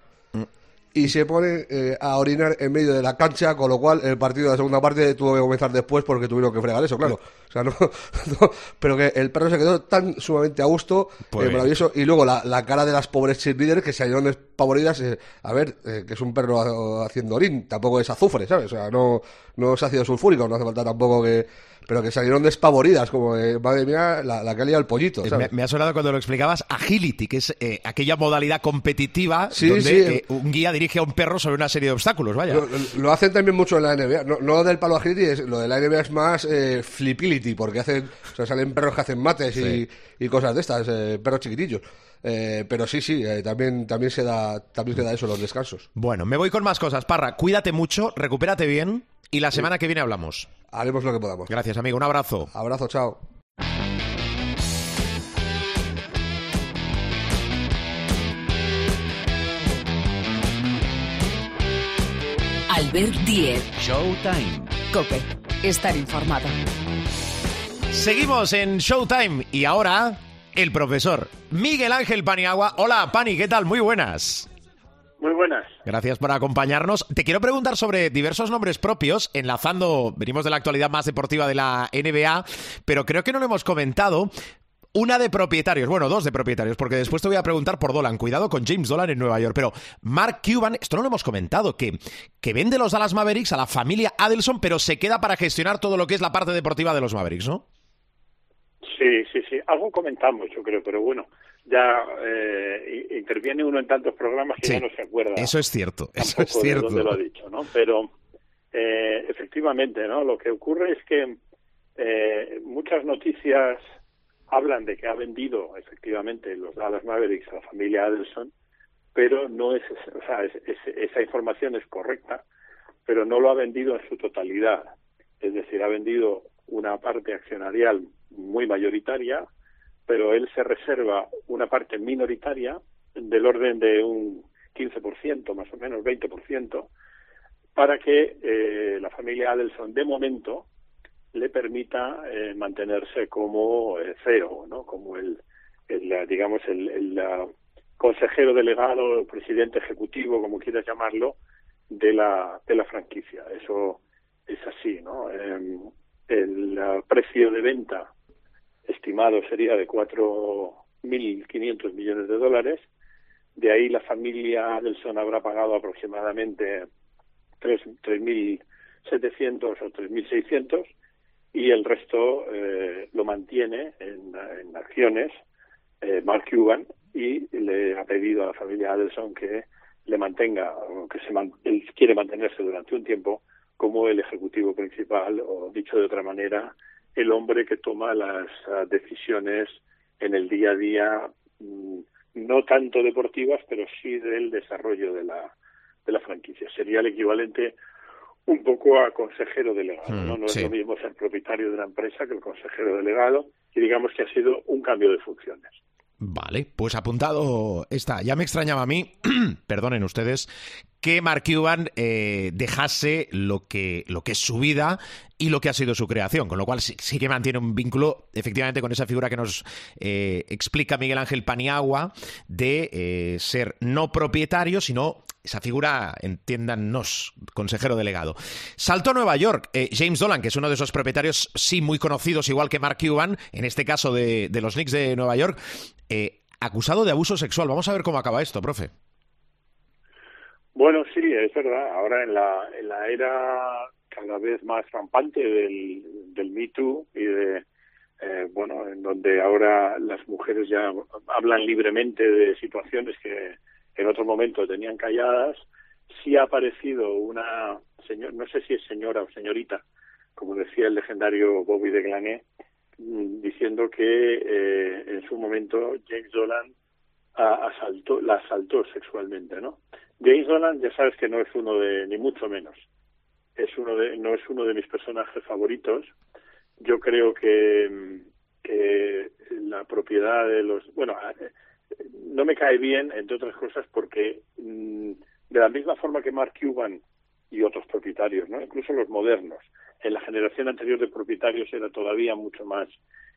Speaker 6: y se pone eh, a orinar en medio de la cancha, con lo cual el partido de la segunda parte tuvo que comenzar después porque tuvieron que fregar eso, claro. O sea, no, pero que el perro se quedó tan sumamente a gusto, pues eh, maravilloso. Y luego la, la, cara de las pobres cheerleaders que se hallaron despavoridas, eh, a ver, que es un perro haciendo orín, tampoco es azufre, ¿sabes? O sea, no, no es ácido sulfúrico, no hace falta tampoco que pero que salieron despavoridas, como, eh, madre mía, la, la que ha liado el pollito.
Speaker 3: Eh, me, ha sonado cuando lo explicabas agility, que es eh, aquella modalidad competitiva donde un guía dirige a un perro sobre una serie de obstáculos, vaya.
Speaker 6: Lo, hacen también mucho en la NBA, no, del palo agility, es, lo de la NBA es más flipility, porque hacen, o sea, salen perros que hacen mates y, y, cosas de estas, perros chiquitillos. pero sí, sí, también, también, se da, también se da eso, los descansos.
Speaker 3: Bueno, me voy con más cosas. Parra, cuídate mucho, recupérate bien y la semana que viene hablamos.
Speaker 6: Haremos lo que podamos.
Speaker 3: Gracias, amigo. Un abrazo.
Speaker 6: Abrazo, chao.
Speaker 5: Albert Diez. Showtime. Cope. Estar informado.
Speaker 3: Seguimos en Showtime y ahora el profesor Miguel Ángel Paniagua. Hola, Pani, ¿qué tal? Muy buenas.
Speaker 7: Muy buenas.
Speaker 3: Gracias por acompañarnos. Te quiero preguntar sobre diversos nombres propios, enlazando, venimos de la actualidad más deportiva de la NBA, pero creo que no lo hemos comentado. Una de propietarios, bueno, dos de propietarios, porque después te voy a preguntar por Dolan. Cuidado con James Dolan en Nueva York. Pero Mark Cuban, esto no lo hemos comentado, que, que vende los Dallas Mavericks a la familia Adelson, pero se queda para gestionar todo lo que es la parte deportiva de los Mavericks, ¿no?
Speaker 7: Sí, sí, sí. Algo comentamos, yo creo, pero bueno, ya eh, interviene uno en tantos programas que ya no se acuerda.
Speaker 3: Eso es cierto, eso es cierto.
Speaker 7: De lo ha dicho, ¿no? Pero eh, efectivamente, ¿no? Lo que ocurre es que eh, muchas noticias hablan de que ha vendido efectivamente los Dallas Mavericks a la familia Adelson, pero no es, o sea, esa información es correcta, pero no lo ha vendido en su totalidad. Es decir, ha vendido una parte accionarial muy mayoritaria, pero él se reserva una parte minoritaria del orden de un 15%, más o menos 20%, para que eh, la familia Adelson de momento le permita eh, mantenerse como eh, CEO, ¿no? como el, el digamos el, el consejero delegado, el presidente ejecutivo, como quieras llamarlo, de la de la franquicia. Eso es así, ¿no? Em, el precio de venta estimado sería de 4.500 millones de dólares. De ahí la familia Adelson habrá pagado aproximadamente 3.700 o 3.600 y el resto eh, lo mantiene en, acciones eh, Mark Cuban y le ha pedido a la familia Adelson que le mantenga, o que se él quiere mantenerse durante un tiempo como el ejecutivo principal o dicho de otra manera el hombre que toma las ah, decisiones en el día a día, mm, no tanto deportivas, pero sí del desarrollo de la, de la franquicia. Sería el equivalente un poco a consejero delegado. ¿no? Mm, no es lo mismo ser propietario de una empresa que el consejero delegado, y digamos que ha sido un cambio de funciones.
Speaker 3: Vale, pues apuntado está. Ya me extrañaba a mí, perdonen ustedes, que Mark Cuban eh, dejase lo que, lo que es su vida y lo que ha sido su creación, con lo cual sí, que mantiene un vínculo efectivamente con esa figura que nos eh, explica Miguel Ángel Paniagua de eh, ser no propietario, sino esa figura, entiéndanos, consejero delegado. Saltó a Nueva York, James Dolan, que es uno de esos propietarios, sí, muy conocidos, igual que Mark Cuban, en este caso de, de los Knicks de Nueva York, acusado de abuso sexual. Vamos a ver cómo acaba esto, profe.
Speaker 7: Bueno, sí, es verdad. Ahora en la, en la era cada vez más rampante del, del Me Too y de, eh, bueno, en donde ahora las mujeres ya hablan libremente de situaciones que en otro momento tenían calladas, sí ha aparecido una señora, no sé si es señora o señorita, como decía el legendario Bobby de Glané, mm, diciendo que eh, en su momento James Dolan la asaltó sexualmente, ¿no? James Dolan ya sabes que no es uno de, ni mucho menos, es uno de, no es uno de mis personajes favoritos, yo creo que, la propiedad de los... Bueno, no me cae bien, entre otras cosas, porque mm, de la misma forma que Mark Cuban y otros propietarios, ¿no? incluso los modernos, en la generación anterior de propietarios era todavía mucho más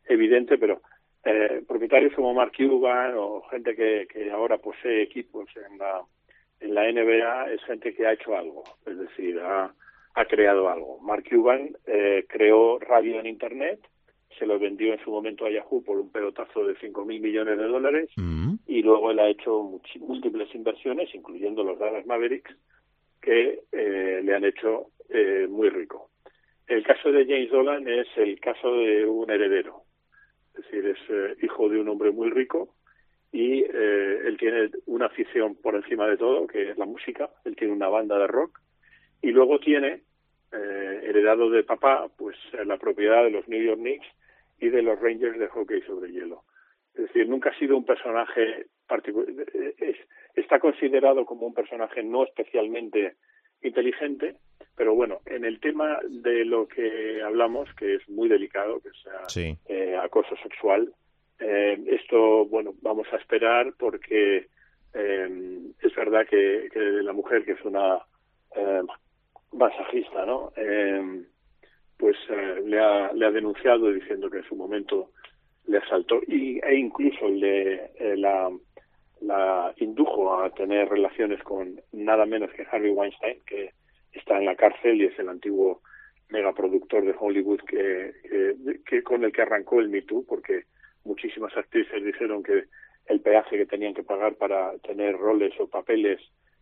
Speaker 7: evidente, pero eh, propietarios como Mark Cuban o gente que, que ahora posee equipos en la, en la NBA es gente que ha hecho algo, es decir, ha, ha creado algo. Mark Cuban eh, creó radio en Internet, se lo vendió en su momento a Yahoo por un pelotazo de 5.000 mil millones de dólares mm. y luego él ha hecho múltiples inversiones, incluyendo los Dallas Mavericks, que eh, le han hecho eh, muy rico. El caso de James Dolan es el caso de un heredero, es decir, es eh, hijo de un hombre muy rico y él tiene una afición por encima de todo, que es la música, él tiene una banda de rock. Y luego tiene heredado de papá pues la propiedad de los New York Knicks y de los Rangers de hockey sobre hielo. Es decir, nunca ha sido un personaje particular, está considerado como un personaje no especialmente inteligente, pero bueno, en el tema de lo que hablamos, que es muy delicado, que sea eh, acoso sexual, eh, esto, bueno, vamos a esperar porque eh, es verdad que, la mujer, que es una masajista, ¿no? pues eh, le, ha, le ha denunciado diciendo que en su momento le asaltó y, e incluso le eh, la, la indujo a tener relaciones con nada menos que Harvey Weinstein, que está en la cárcel y es el antiguo megaproductor de Hollywood que, que, con el que arrancó el Me Too, porque muchísimas actrices dijeron que el peaje que tenían que pagar para tener roles o papeles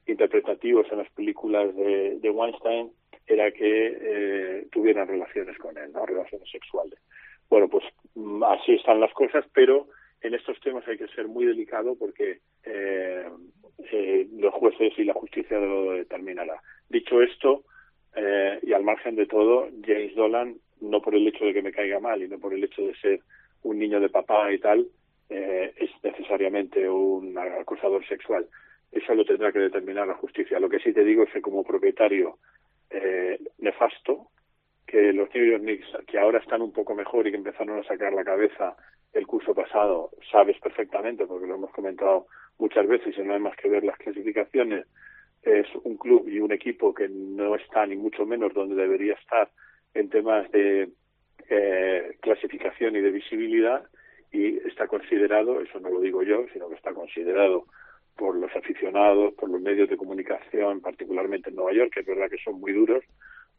Speaker 7: interpretativos en las películas de, de Weinstein era que eh, tuvieran relaciones con él, ¿no? Relaciones sexuales. Bueno, pues mm, así están las cosas, pero en estos temas hay que ser muy delicado porque eh, eh, los jueces y la justicia lo determinará. Dicho esto, eh, y al margen de todo, James Dolan, no por el hecho de que me caiga mal y no por el hecho de ser un niño de papá y tal, eh, es necesariamente un acusador sexual. Eso lo tendrá que determinar la justicia. Lo que sí te digo es que como propietario eh, nefasto que los New York Knicks, que ahora están un poco mejor y que empezaron a sacar la cabeza el curso pasado, sabes perfectamente, porque lo hemos comentado muchas veces y no hay más que ver las clasificaciones, es un club y un equipo que no está ni mucho menos donde debería estar en temas de eh, clasificación y de visibilidad y está considerado, eso no lo digo yo, sino que está considerado por los aficionados, por los medios de comunicación, particularmente en Nueva York, que es verdad que son muy duros,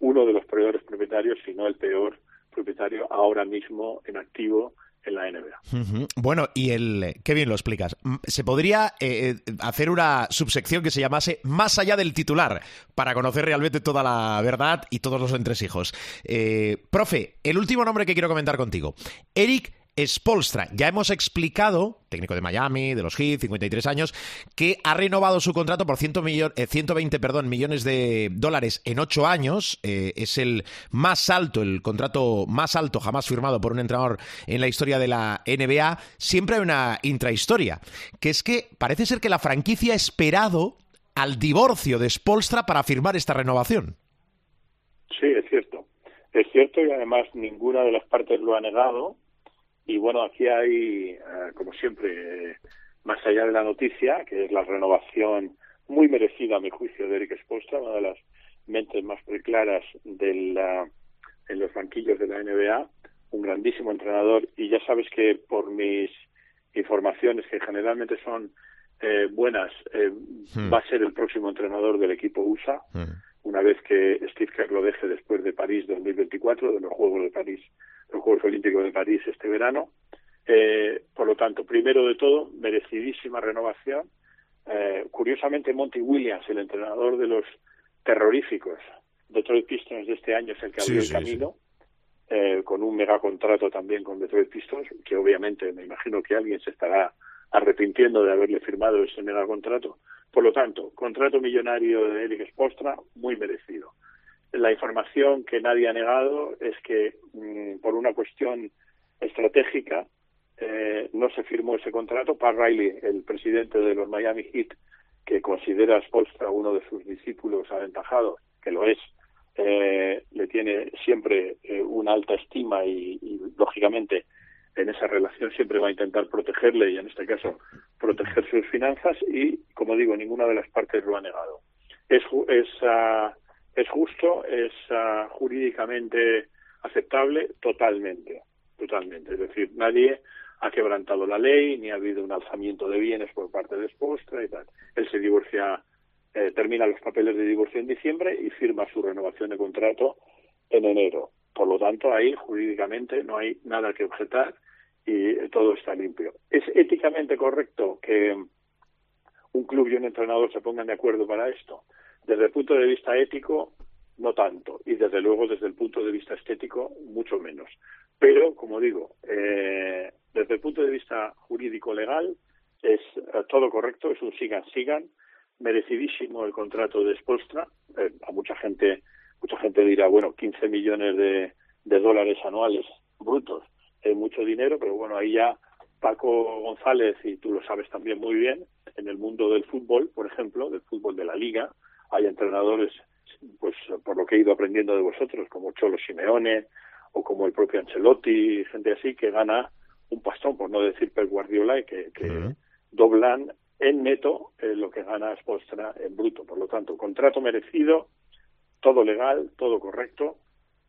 Speaker 7: uno de los peores propietarios, si no el peor propietario ahora mismo en activo en la NBA.
Speaker 1: Bueno, y el qué bien lo explicas. Se podría eh, eh, hacer una subsección que se llamase Más allá del titular para conocer realmente toda la verdad y todos los entresijos. Eh, profe, el último nombre que quiero comentar contigo, Eric Spolstra. Ya hemos explicado, técnico de Miami, de los Heat, 53 años, que ha renovado su contrato por 120 eh, perdón, millones de dólares en 8 años. Eh, es el más alto, el contrato más alto jamás firmado por un entrenador en la historia de la NBA. Siempre hay una intrahistoria, que es que parece ser que la franquicia ha esperado al divorcio de Spolstra para firmar esta renovación.
Speaker 7: Sí, es cierto. Es cierto y además ninguna de las partes lo ha negado y bueno, aquí hay, eh, como siempre, más allá de la noticia, que es la renovación muy merecida, a mi juicio, de Eric Spoelstra, una de las mentes más preclaras de en los banquillos de la NBA, un grandísimo entrenador, y ya sabes que por mis informaciones, que generalmente son eh, buenas, eh, hmm. va a ser el próximo entrenador del equipo USA, hmm. una vez que Steve Kerr lo deje después de París 2024, de los Juegos de París los Juegos Olímpicos de París este verano. Eh, por lo tanto, primero de todo, merecidísima renovación. Eh, curiosamente, Monty Williams, el entrenador de los terroríficos Detroit Pistons de este año, es el que abrió el camino, eh, con un megacontrato también con Detroit Pistons, que obviamente me imagino que alguien se estará arrepintiendo de haberle firmado ese megacontrato. Por lo tanto, contrato millonario de Eric Spostra, muy merecido la información que nadie ha negado es que mm, por una cuestión estratégica eh, no se firmó ese contrato. Pat Riley, el presidente de los Miami Heat, que considera a Spolstra uno de sus discípulos aventajados, que lo es, eh, le tiene siempre eh, una alta estima y, lógicamente, en esa relación siempre va a intentar protegerle y, en este caso, proteger sus finanzas y, como digo, ninguna de las partes lo ha negado. Es, es, uh, es justo, es uh, jurídicamente aceptable totalmente, totalmente. Es decir, nadie ha quebrantado la ley, ni ha habido un alzamiento de bienes por parte de esposa y tal. Él se divorcia eh, termina los papeles de divorcio en diciembre y firma su renovación de contrato en enero. Por lo tanto, ahí jurídicamente no hay nada que objetar y todo está limpio. ¿Es éticamente correcto que un club y un entrenador se pongan de acuerdo para esto? Desde el punto de vista ético, no tanto. Y desde luego, desde el punto de vista estético, mucho menos. Pero, como digo, eh, desde el punto de vista jurídico-legal, es eh, todo correcto, es un sigan-sigan merecidísimo el contrato de Spolstra. Eh, a mucha gente, mucha gente dirá, bueno, 15 millones de, dólares anuales brutos es mucho dinero, pero bueno, ahí ya Paco González, y tú lo sabes también muy bien, en el mundo del fútbol, por ejemplo, del fútbol de la liga, hay entrenadores, pues por lo que he ido aprendiendo de vosotros, como Cholo Simeone o como el propio Ancelotti, gente así, que gana un pastón, por no decir Pep Guardiola, y que, doblan en neto eh, lo que gana Spostra en bruto. Por lo tanto, contrato merecido, todo legal, todo correcto,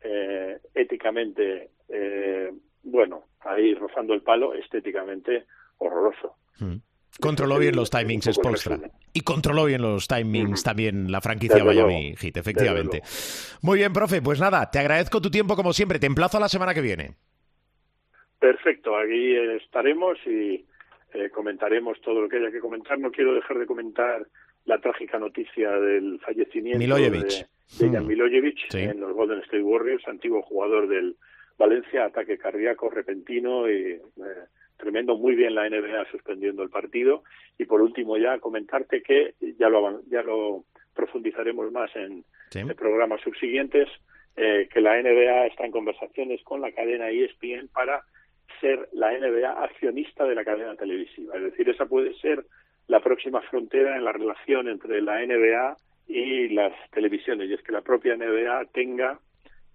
Speaker 7: eh, éticamente, eh, bueno, ahí rozando el palo, estéticamente horroroso.
Speaker 3: Controló bien los timings Spolstra. Y controló bien los timings también la franquicia Miami Heat, efectivamente. Muy bien, profe. Pues nada, te agradezco tu tiempo como siempre. Te emplazo a la semana que viene.
Speaker 7: Perfecto, aquí estaremos y eh, comentaremos todo lo que haya que comentar. No quiero dejar de comentar la trágica noticia del fallecimiento de, Jan mm. Milojevic en los Golden State Warriors, antiguo jugador del Valencia, ataque cardíaco repentino y eh, tremendo, muy bien la NBA suspendiendo el partido. Y por último ya comentarte que ya lo, ya lo profundizaremos más en, programas subsiguientes, eh, que la NBA está en conversaciones con la cadena ESPN para ser la NBA accionista de la cadena televisiva. Es decir, esa puede ser la próxima frontera en la relación entre la NBA y las televisiones, y es que la propia NBA tenga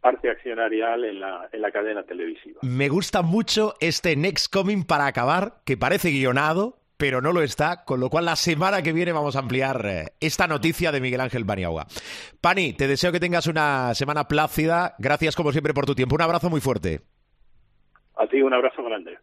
Speaker 7: parte accionarial en la, en la cadena televisiva.
Speaker 3: Me gusta mucho este Next Coming para acabar, que parece guionado, pero no lo está, con lo cual la semana que viene vamos a ampliar eh, esta noticia de Miguel Ángel Paniagua. Pani, te deseo que tengas una semana plácida. Gracias como siempre por tu tiempo. Un abrazo muy fuerte.
Speaker 7: A ti un abrazo grande.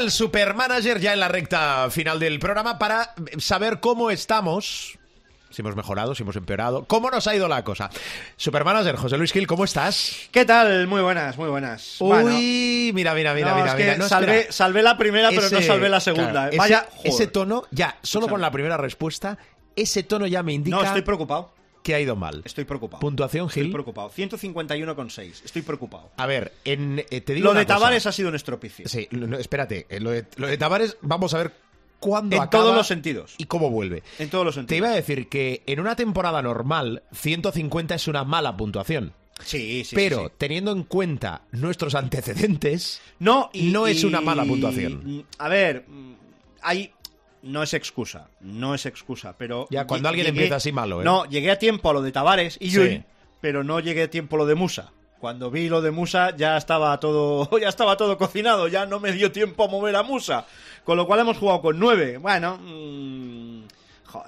Speaker 3: El supermanager ya en la recta final del programa para saber cómo estamos si hemos mejorado, si hemos empeorado. ¿Cómo nos ha ido la cosa? Supermanager, José Luis Gil, ¿cómo estás?
Speaker 8: ¿Qué tal? Muy buenas, muy buenas.
Speaker 3: Uy, mira, mira, mira, mira.
Speaker 8: Es que salvé, la primera, pero no salvé la segunda.
Speaker 3: ¿eh? Vaya, ese, tono, ya, solo con la primera respuesta, ese tono ya me indica.
Speaker 8: No, estoy preocupado
Speaker 3: que ha ido mal.
Speaker 8: Estoy preocupado.
Speaker 3: Puntuación, Gil.
Speaker 8: Estoy preocupado. 151,6. Estoy preocupado.
Speaker 3: A ver, en, eh, te digo
Speaker 8: Lo de Tavares ha sido un estropicio.
Speaker 3: Sí, espérate. Eh, lo de, lo de Tavares, vamos a ver cuándo
Speaker 8: en todos los sentidos.
Speaker 3: Y cómo vuelve.
Speaker 8: En todos los sentidos.
Speaker 3: Te iba a decir que en una temporada normal, 150 es una mala puntuación.
Speaker 8: Sí, sí.
Speaker 3: Pero teniendo en cuenta nuestros antecedentes, no, no es una mala puntuación.
Speaker 8: A ver, hay no es excusa, no es excusa, pero...
Speaker 3: Ya, cuando alguien empieza así malo, ¿eh?
Speaker 8: No, llegué a tiempo a lo de Tavares y Yui, pero no llegué a tiempo a lo de Musa. Cuando vi lo de Musa ya estaba todo, ya estaba todo cocinado, ya no me dio tiempo a mover a Musa. Con lo cual hemos jugado con 9. Bueno, mmm,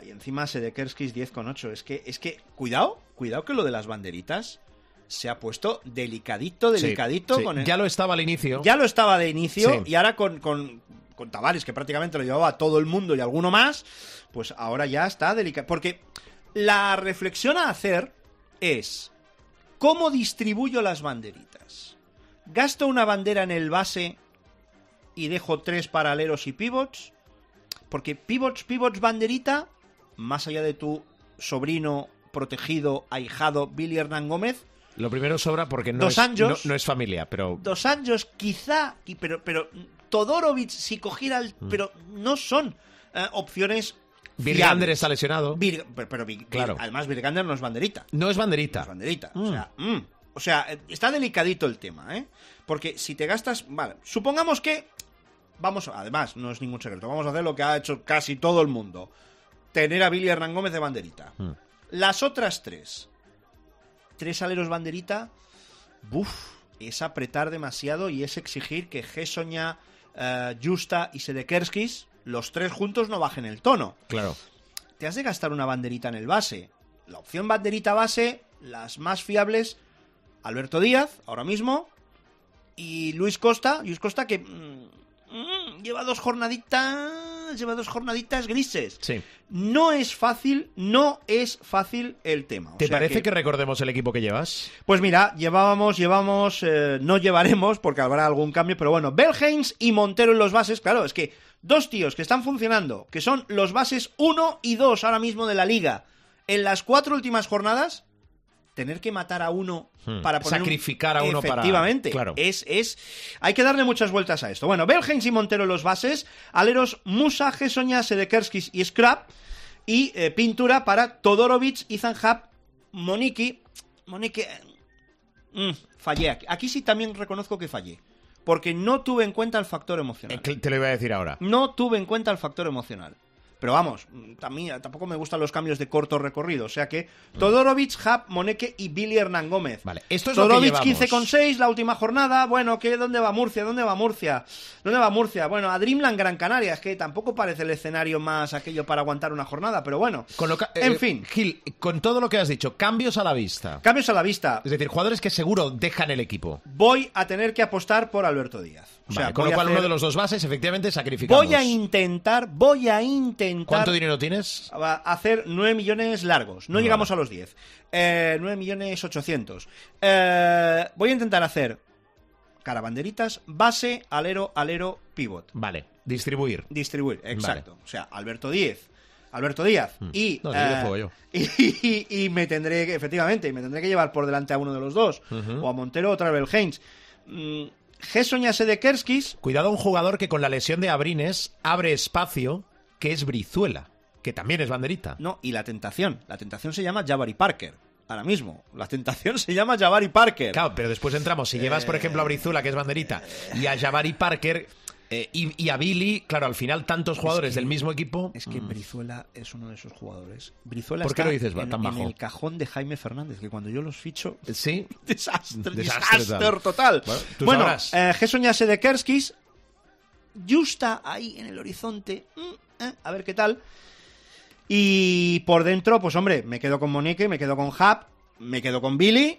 Speaker 8: y encima Sedekerskis 10 con 8. Es que, es que, cuidado, cuidado que lo de las banderitas se ha puesto delicadito, delicadito. Con
Speaker 3: Ya lo estaba al inicio.
Speaker 8: Ya lo estaba de inicio y ahora con, con, con Tavares, que prácticamente lo llevaba todo el mundo y alguno más, pues ahora ya está delicado. Porque la reflexión a hacer es, ¿cómo distribuyo las banderitas? ¿Gasto una bandera en el base y dejo tres paralelos y pivots? Porque pivots, pivots, banderita, más allá de tu sobrino protegido, ahijado, Billy Hernán Gómez,
Speaker 3: lo primero sobra porque no, es, no, es, familia, pero...
Speaker 8: Dos años quizá, pero, pero Todorovic, si cogiera el... Mm. Pero no son eh, opciones
Speaker 3: Virgander está lesionado.
Speaker 8: pero, claro. además Virgander no es banderita.
Speaker 3: No es banderita.
Speaker 8: No es banderita. O, sea, mm. Mm. o sea, está delicadito el tema, ¿eh? Porque si te gastas... Vale, supongamos que... Vamos, además, no es ningún secreto. Vamos a hacer lo que ha hecho casi todo el mundo. Tener a Billy Hernán Gómez de banderita. Mm. Las otras tres. Tres aleros banderita. Buf, es apretar demasiado y es exigir que Gesoña, eh, Justa y Sedekerskis, los tres juntos no bajen el tono.
Speaker 3: Claro.
Speaker 8: Te has de gastar una banderita en el base. La opción banderita base, las más fiables, Alberto Díaz, ahora mismo, y Luis Costa, Luis Costa que mm, mm, lleva dos jornaditas lleva dos jornaditas grises.
Speaker 3: Sí.
Speaker 8: No es fácil, no es fácil el tema.
Speaker 3: ¿Te parece que... recordemos el equipo que llevas?
Speaker 8: Pues mira, llevábamos, llevamos, eh, no llevaremos porque habrá algún cambio, pero bueno, Belheims y Montero en los bases, claro, es que dos tíos que están funcionando, que son los bases 1 y 2 ahora mismo de la liga, en las cuatro últimas jornadas, tener que matar a uno hmm. para poner
Speaker 3: sacrificar a uno
Speaker 8: efectivamente.
Speaker 3: claro.
Speaker 8: es es hay que darle muchas vueltas a esto. Bueno Belgens y Montero los bases aleros Musa Gesoña Sedekerskis y Scrap y eh, pintura para Todorovic Ethan Hub Moniki. Moniki mm, fallé aquí. Aquí sí también reconozco que fallé porque no tuve en cuenta el factor emocional.
Speaker 3: Eh, te lo iba a decir ahora.
Speaker 8: No tuve en cuenta el factor emocional pero vamos, también, tampoco me gustan los cambios de corto recorrido. O sea que Todorovic, Hub, Moneke y Billy Hernán Gómez.
Speaker 3: Vale, esto es
Speaker 8: Todorovic
Speaker 3: lo que 15
Speaker 8: con 6, la última jornada. Bueno, ¿qué, ¿dónde va Murcia? ¿Dónde va Murcia? ¿Dónde va Murcia? Bueno, a Dreamland Gran Canaria. Es que tampoco parece el escenario más aquello para aguantar una jornada, pero bueno. en eh, fin.
Speaker 3: Gil, con todo lo que has dicho, cambios a la vista.
Speaker 8: Cambios a la vista.
Speaker 3: Es decir, jugadores que seguro dejan el equipo.
Speaker 8: Voy a tener que apostar por Alberto Díaz.
Speaker 3: O sea, con lo cual uno de los dos bases efectivamente sacrificamos.
Speaker 8: Voy a intentar, voy a intentar...
Speaker 3: ¿Cuánto dinero tienes?
Speaker 8: A hacer 9 millones largos. No llegamos a los 10. Eh, 9 millones 800. Eh, voy a intentar hacer carabanderitas, base, alero, alero, pivot.
Speaker 3: Vale, distribuir.
Speaker 8: Distribuir, exacto. O sea, Alberto Díaz. Alberto Díaz. Hmm. Y,
Speaker 3: no, yo.
Speaker 8: Y, y, me tendré que, efectivamente, me tendré que llevar por delante a uno de los dos. O a Montero o Travel Haynes. Mm, de Kerskis.
Speaker 3: Cuidado un jugador que con la lesión de Abrines abre espacio, que es Brizuela, que también es banderita.
Speaker 8: No, y la tentación. La tentación se llama Jabari Parker. Ahora mismo. La tentación se llama Jabari Parker.
Speaker 3: Claro, pero después entramos. Si llevas, por ejemplo, a Brizuela, que es banderita, y a Jabari Parker eh, y, a Billy, claro, al final tantos jugadores del mismo equipo.
Speaker 8: Es que mm. Brizuela es uno de esos jugadores. Brizuela
Speaker 3: ¿Por qué lo dices en, tan bajo?
Speaker 8: en el cajón de Jaime Fernández, que cuando yo los ficho.
Speaker 3: Sí.
Speaker 8: desastre, desastre, total. Bueno, eh, de Kerskis. Justa ahí en el horizonte. Mm, eh, a ver qué tal. Y por dentro, pues hombre, me quedo con Monique, me quedo con Hub, me quedo con Billy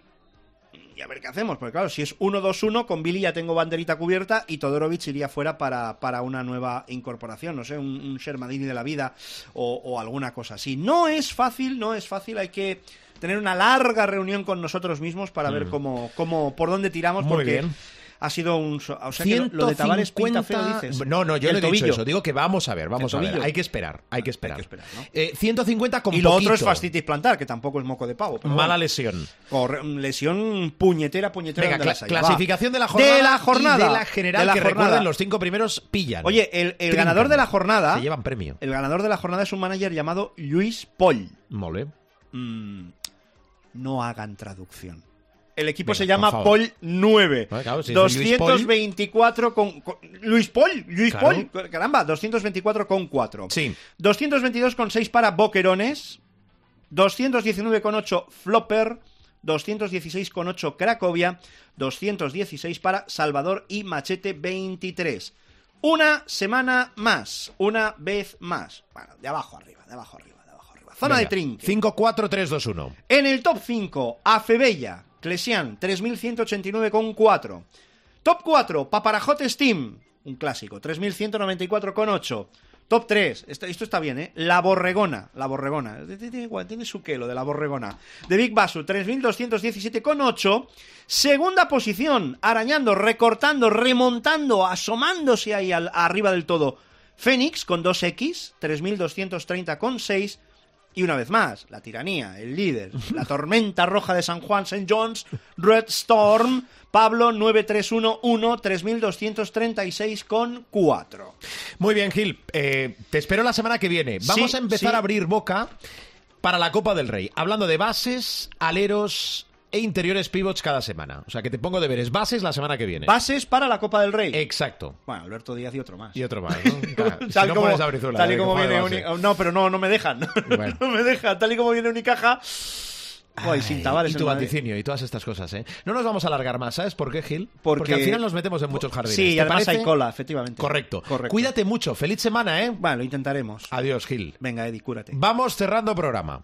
Speaker 8: y a ver qué hacemos, porque claro, si es 1-2-1, con Billy ya tengo banderita cubierta y Todorovic iría fuera para, para una nueva incorporación, no sé, un, un Shermadini de la vida o, alguna cosa así. No es fácil, no es fácil, hay que tener una larga reunión con nosotros mismos para ver mm. cómo, cómo, por dónde tiramos,
Speaker 3: Muy
Speaker 8: porque
Speaker 3: bien
Speaker 8: ha sido un... O sea que lo de Tavares pinta feo, dices.
Speaker 3: No, no, yo no he dicho eso. Digo que vamos a ver, vamos a ver. Hay que esperar, hay que esperar. Hay que esperar ¿no? eh, 150 con
Speaker 8: Y lo otro es fascitis plantar, que tampoco es moco de pavo.
Speaker 3: Mala lesión.
Speaker 8: lesión puñetera, puñetera.
Speaker 3: Venga, clasificación de la jornada.
Speaker 8: De la jornada.
Speaker 3: de la general, de la que jornada. recuerden, los cinco primeros pillan.
Speaker 8: Oye, el, ganador de la jornada...
Speaker 3: Se llevan premio.
Speaker 8: El ganador de la jornada es un manager llamado Luis Paul.
Speaker 3: Mole.
Speaker 8: Mm, no hagan traducción. El equipo se llama Paul 9. 224 con, Luis Paul, Luis Paul, caramba, 224 con 4.
Speaker 3: Sí.
Speaker 8: 222 con 6 para Boquerones, 219 con 8 Flopper, 216 con 8 Cracovia, 216 para Salvador y Machete 23. Una semana más, una vez más. Bueno, de abajo arriba, de abajo arriba, de abajo arriba. Zona de trinque.
Speaker 3: 5, 4, 3, 2, 1.
Speaker 8: En el top 5, Afebella, Clesian, 3.189,4. Top 4, Paparajote Steam, un clásico, 3.194,8. Top 3, esto, está bien, ¿eh? La Borregona, la Borregona, tiene, su quelo de la Borregona. De Big Basu, 3.217,8. Segunda posición, arañando, recortando, remontando, asomándose ahí arriba del todo. Fénix con 2X, 3.230,6. Y una vez más, la tiranía, el líder, la tormenta roja de San Juan, St. John's, Red Storm, Pablo 9311 3236 con 4.
Speaker 3: Muy bien, Gil. Eh, te espero la semana que viene. Vamos a empezar a abrir boca para la Copa del Rey, hablando de bases, aleros, e interiores pivots cada semana. O sea, que te pongo deberes. Bases la semana que viene.
Speaker 8: Bases para la Copa del Rey.
Speaker 3: Exacto.
Speaker 8: Bueno, Alberto Díaz y otro más.
Speaker 3: Y otro más, ¿no?
Speaker 8: tal, como, tal y como viene No, pero no, no me dejan. no me dejan. Tal y como viene Unicaja... Ay, sin
Speaker 3: y tu vaticinio y todas estas cosas, ¿eh? No nos vamos a alargar más, ¿sabes por qué, Gil? Porque, al final nos metemos en muchos jardines.
Speaker 8: Sí, y además hay cola, efectivamente.
Speaker 3: Correcto. Correcto. Cuídate mucho. Feliz semana, ¿eh?
Speaker 8: Bueno, lo intentaremos.
Speaker 3: Adiós, Gil.
Speaker 8: Venga, Eddie, cúrate.
Speaker 3: Vamos cerrando programa.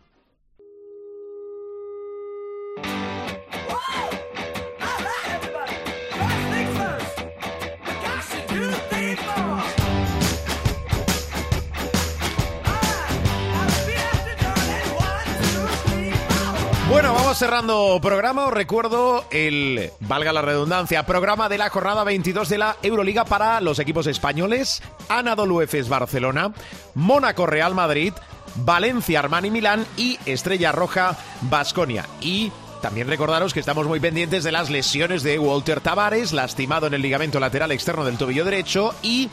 Speaker 3: Cerrando programa. Os recuerdo el, valga la redundancia, programa de la jornada 22 de la Euroliga para los equipos españoles. Anadolu Efes Barcelona, Mónaco Real Madrid, Valencia Armani Milán y Estrella Roja Basconia. Y también recordaros que estamos muy pendientes de las lesiones de Walter Tavares, lastimado en el ligamento lateral externo del tobillo derecho, y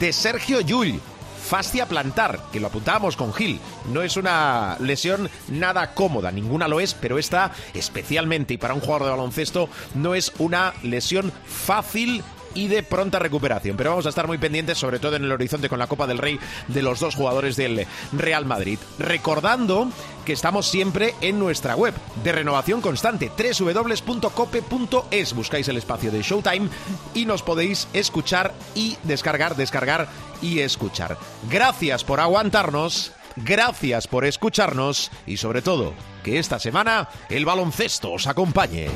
Speaker 3: de Sergio Llull fascia plantar, que lo apuntábamos con Gil. No es una lesión nada cómoda, ninguna lo es, pero esta especialmente y para un jugador de baloncesto no es una lesión fácil y de pronta recuperación. Pero vamos a estar muy pendientes, sobre todo en el horizonte con la Copa del Rey, de los dos jugadores del Real Madrid. Recordando que estamos siempre en nuestra web de renovación constante, www.cope.es. Buscáis el espacio de Showtime y nos podéis escuchar y descargar, descargar y escuchar. Gracias por aguantarnos. Gracias por escucharnos y sobre todo que esta semana el baloncesto os acompañe.